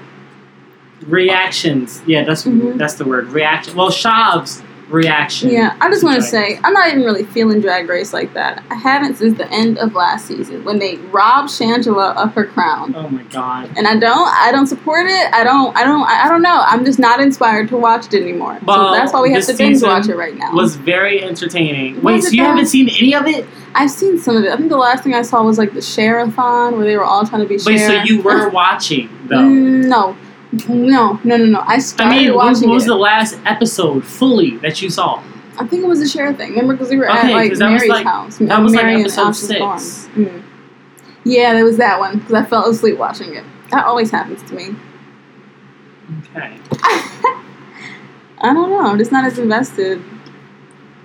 reactions. Yeah, that's Mhm. that's the word. Reaction. Well, Shav's reaction. yeah, I just want to say I'm not even really feeling Drag Race like that. I haven't since the end of last season when they robbed Shangela of her crown. Oh my god. And I don't, I don't support it. I don't, I don't, I don't know. I'm just not inspired to watch it anymore. Well, so that's why we have to binge watch it right now. Was very entertaining. Wait, so you haven't seen any of it? I've seen some of it. I think the last thing I saw was like the Share-a-thon where they were all trying to be Wait, so you were watching though? Mm, no, no, no, no, no. I I started mean, watching when was it. the last episode fully that you saw? I think it was the share thing. Remember, because we were Okay, at like that Mary's like- house. that was, like, Mary and episode six. Mm. Yeah, there was that one because I fell asleep watching it. That always happens to me. Okay. I don't know. I'm just not as invested.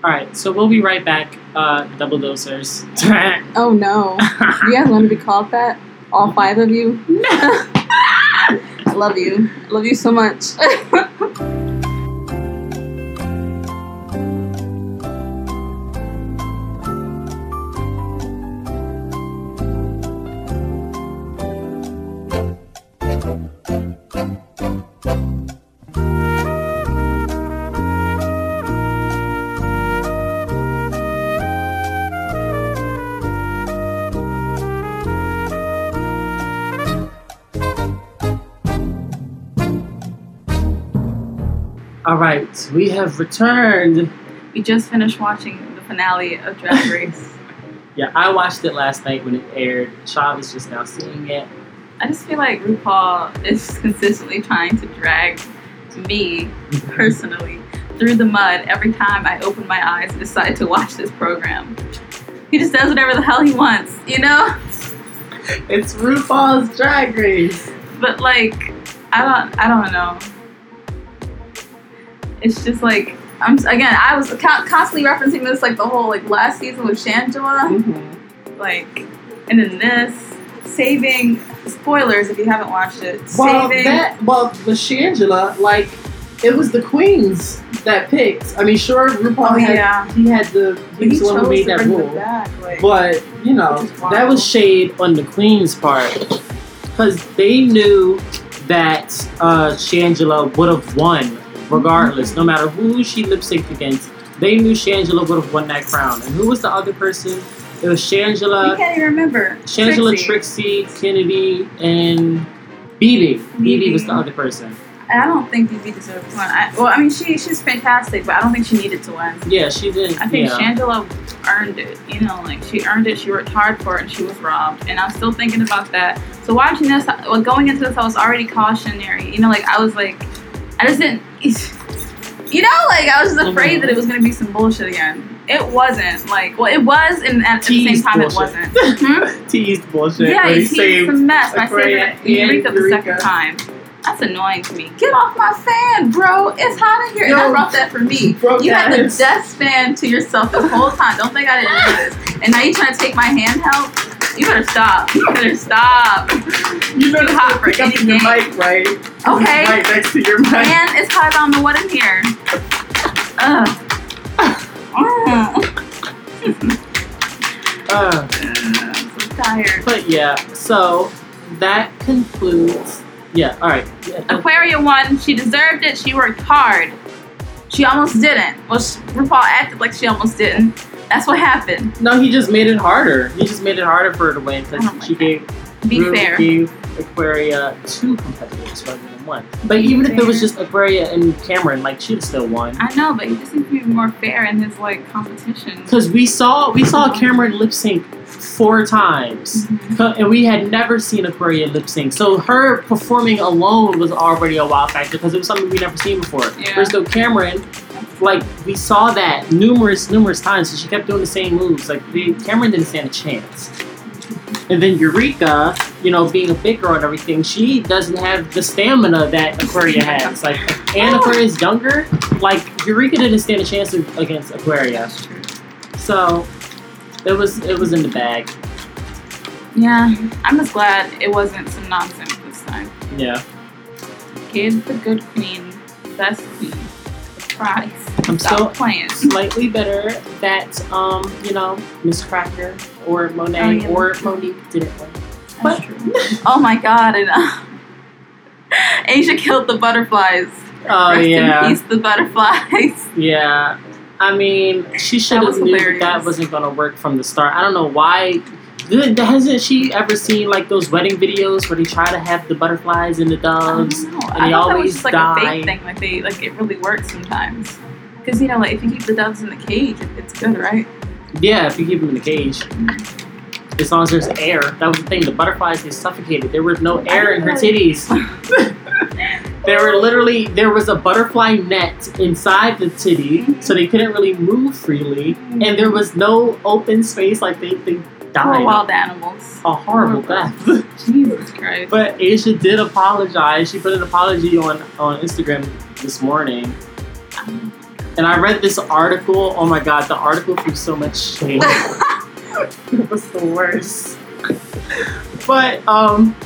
All right. So we'll be right back. Uh, double dosers. Oh no. you guys want to be called that? All five of you? I love you. I love you so much. All right. We have returned. we just finished watching the finale of Drag Race. Yeah, I watched it last night when it aired. Shaw is just now seeing it. I just feel like RuPaul is consistently trying to drag me personally through the mud every time I open my eyes and decide to watch this program. He just does whatever the hell he wants, you know? It's RuPaul's Drag Race. But like, I don't, I don't know. It's just like I'm again. I was constantly referencing this like the whole like last season with Shangela, Mm-hmm. like, and then this saving spoilers if you haven't watched it. Well, saving that well, the Shangela, like, it was the queens that picked. I mean, sure, RuPaul Oh, had yeah. he had the he he was the one chose who made that rule. back. Like, But you know, that was shade on the queen's part because they knew that uh, Shangela would have won regardless, no matter who she lip synced against. They knew Shangela would have won that crown. And who was the other person? It was Shangela. Shangela, can't even remember. Shangela, Trixie. Trixie, Kennedy, and BeBe. BeBe was the other person. I don't think BeBe deserved to win. I, well, I mean, she she's fantastic, but I don't think she needed to win. Yeah, she didn't. I think yeah. Shangela earned it. You know, like she earned it. She worked hard for it, and she was robbed. And I'm still thinking about that. So watching this, well, going into this, I was already cautionary. You know, like I was like, I just didn't. You know, like I was just afraid that it was gonna be some bullshit again. It wasn't. Like, well, it was, and at, at the same time, bullshit. it wasn't. Hmm? teased bullshit. Yeah, when he he's saved a mess. I Aquaria saved Eureka the second time. That's annoying to me. Get off my fan, bro. It's hot in here. and I brought that for me. You had the desk fan to yourself this whole time. Don't think I didn't do this. And now you're trying to take my handheld? You better stop. You better stop. You better hot for pick up your mic, right? Okay. Right next to your mic. Man, it's hot. Don't know what in here. Ugh. Mm. Uh, I'm so tired. but yeah, so that concludes. Yeah, all right. Yeah, Aquaria won. She deserved it. She worked hard. She almost didn't. Well, she, RuPaul acted like she almost didn't. That's what happened. no, he just made it harder. He just made it harder for her to win because like she that. gave Be fair. gave Aquaria two competitors rather than one. But even if it was just Aquaria and Kameron, like she'd still won. I know, but he just needs to be more fair in his like competition. Because we saw we saw Kameron lip sync four times. Mhm. And we had never seen Aquaria lip sync. So her performing alone was already a wow factor because it was something we never seen before. Yeah. Whereas though Kameron, like we saw that numerous, numerous times, so she kept doing the same moves. Like the, Kameron didn't stand a chance. And then Eureka, you know, being a big girl and everything, she doesn't have the stamina that Aquaria has. Like, and oh. Aquaria's younger. Like Eureka didn't stand a chance against Aquaria. So it was it was in the bag. Yeah, I'm just glad it wasn't some nonsense this time. Yeah. Give the good queen, best queen, I'm Stop still playing. slightly better that um, you know, Miz Cracker or Monet Oh, yeah. or Monique didn't win. That's true. Oh my god, and uh, Asia killed the butterflies. Oh Rest yeah. in peace, the butterflies. Yeah. I mean, she should have knew that, that wasn't gonna work from the start. I don't know why. Th- Hasn't she ever seen like those wedding videos where they try to have the butterflies and the doves? and I they that always was just like a fake thing. Like they, like it really works sometimes. Because you know, like if you keep the doves in the cage, it's good, right? Yeah, if you keep them in the cage. As long as there's air. That was the thing. The butterflies they suffocated. There was no air in her titties. there were literally there was a butterfly net inside the titty, so they couldn't really move freely. And there was no open space like they, they died Poor wild animals. a horrible death. Jesus Christ. but Asia did apologize. She put an apology on on Instagram this morning. And I read this article. Oh my god, the article threw so much shade. it was the worst. But um,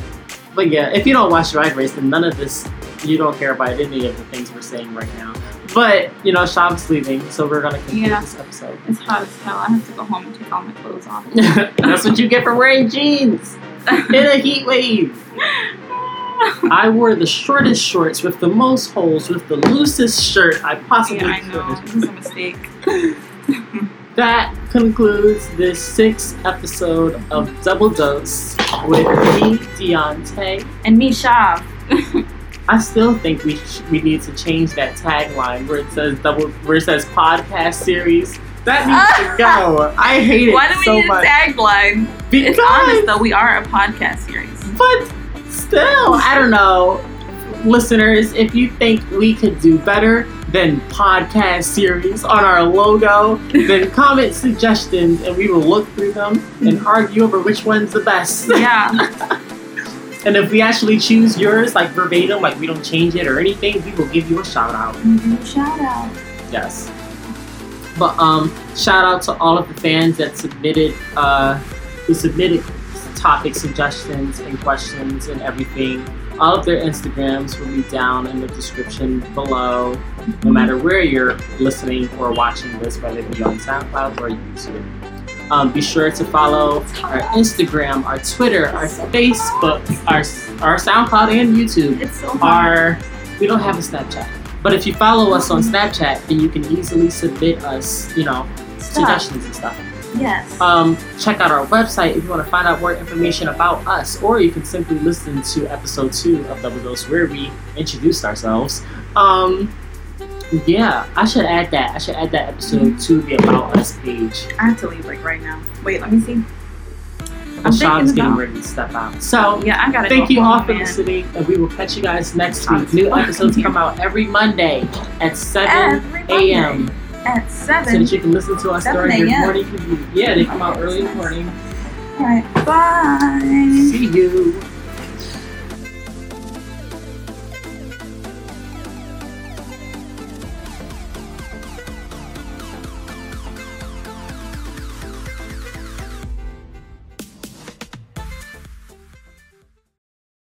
but yeah, if you don't watch Drag Race, then none of this you don't care about any of the things we're saying right now. But you know, Shav's leaving, so we're gonna conclude Yeah. this episode. it's hot as hell. I have to go home and take all my clothes off. That's what you get for wearing jeans in a heat wave. I wore the shortest shorts with the most holes with the loosest shirt I possibly yeah, I know. could. This is a mistake. That concludes this sixth episode of Double Dose with me, Deontay. And me, Shav. I still think we sh- we need to change that tagline where it says double where it says podcast series. That needs to go. I hate it Why do we so need much a tagline? because It's honest though. We are a podcast series. But still, I don't know. Listeners, if you think we could do better than podcast series on our logo, then comment suggestions and we will look through them and argue over which one's the best. Yeah. And if we actually choose yours, like verbatim, like we don't change it or anything, we will give you a shout out. Shout out. Yes. But um, shout out to all of the fans that submitted uh, who submitted topic suggestions and questions and everything. All of their Instagrams will be down in the description below. No matter where you're listening or watching this, whether it be on SoundCloud or YouTube. Um, be sure to follow our Instagram, our Twitter, our Facebook, our our SoundCloud and YouTube It's so our we don't have a Snapchat. But if you follow us on Snapchat, then you can easily submit us, you know, suggestions and stuff. Yes. Um, check out our website if you want to find out more information about us, or you can simply listen to episode two of Double Dose where we introduced ourselves. Um, yeah, I should add that. I should add that episode to the About Us page. I have to leave like right now. Wait, let me see. Well, Sean's getting about- ready to step out. So Yeah, I gotta Thank go you all for listening, and we will catch you guys next week. New episodes come out every Monday at 7 a.m. at 7 so that you can listen to us during your morning commute. Yeah, they come out early in the morning. All right. Bye. See you.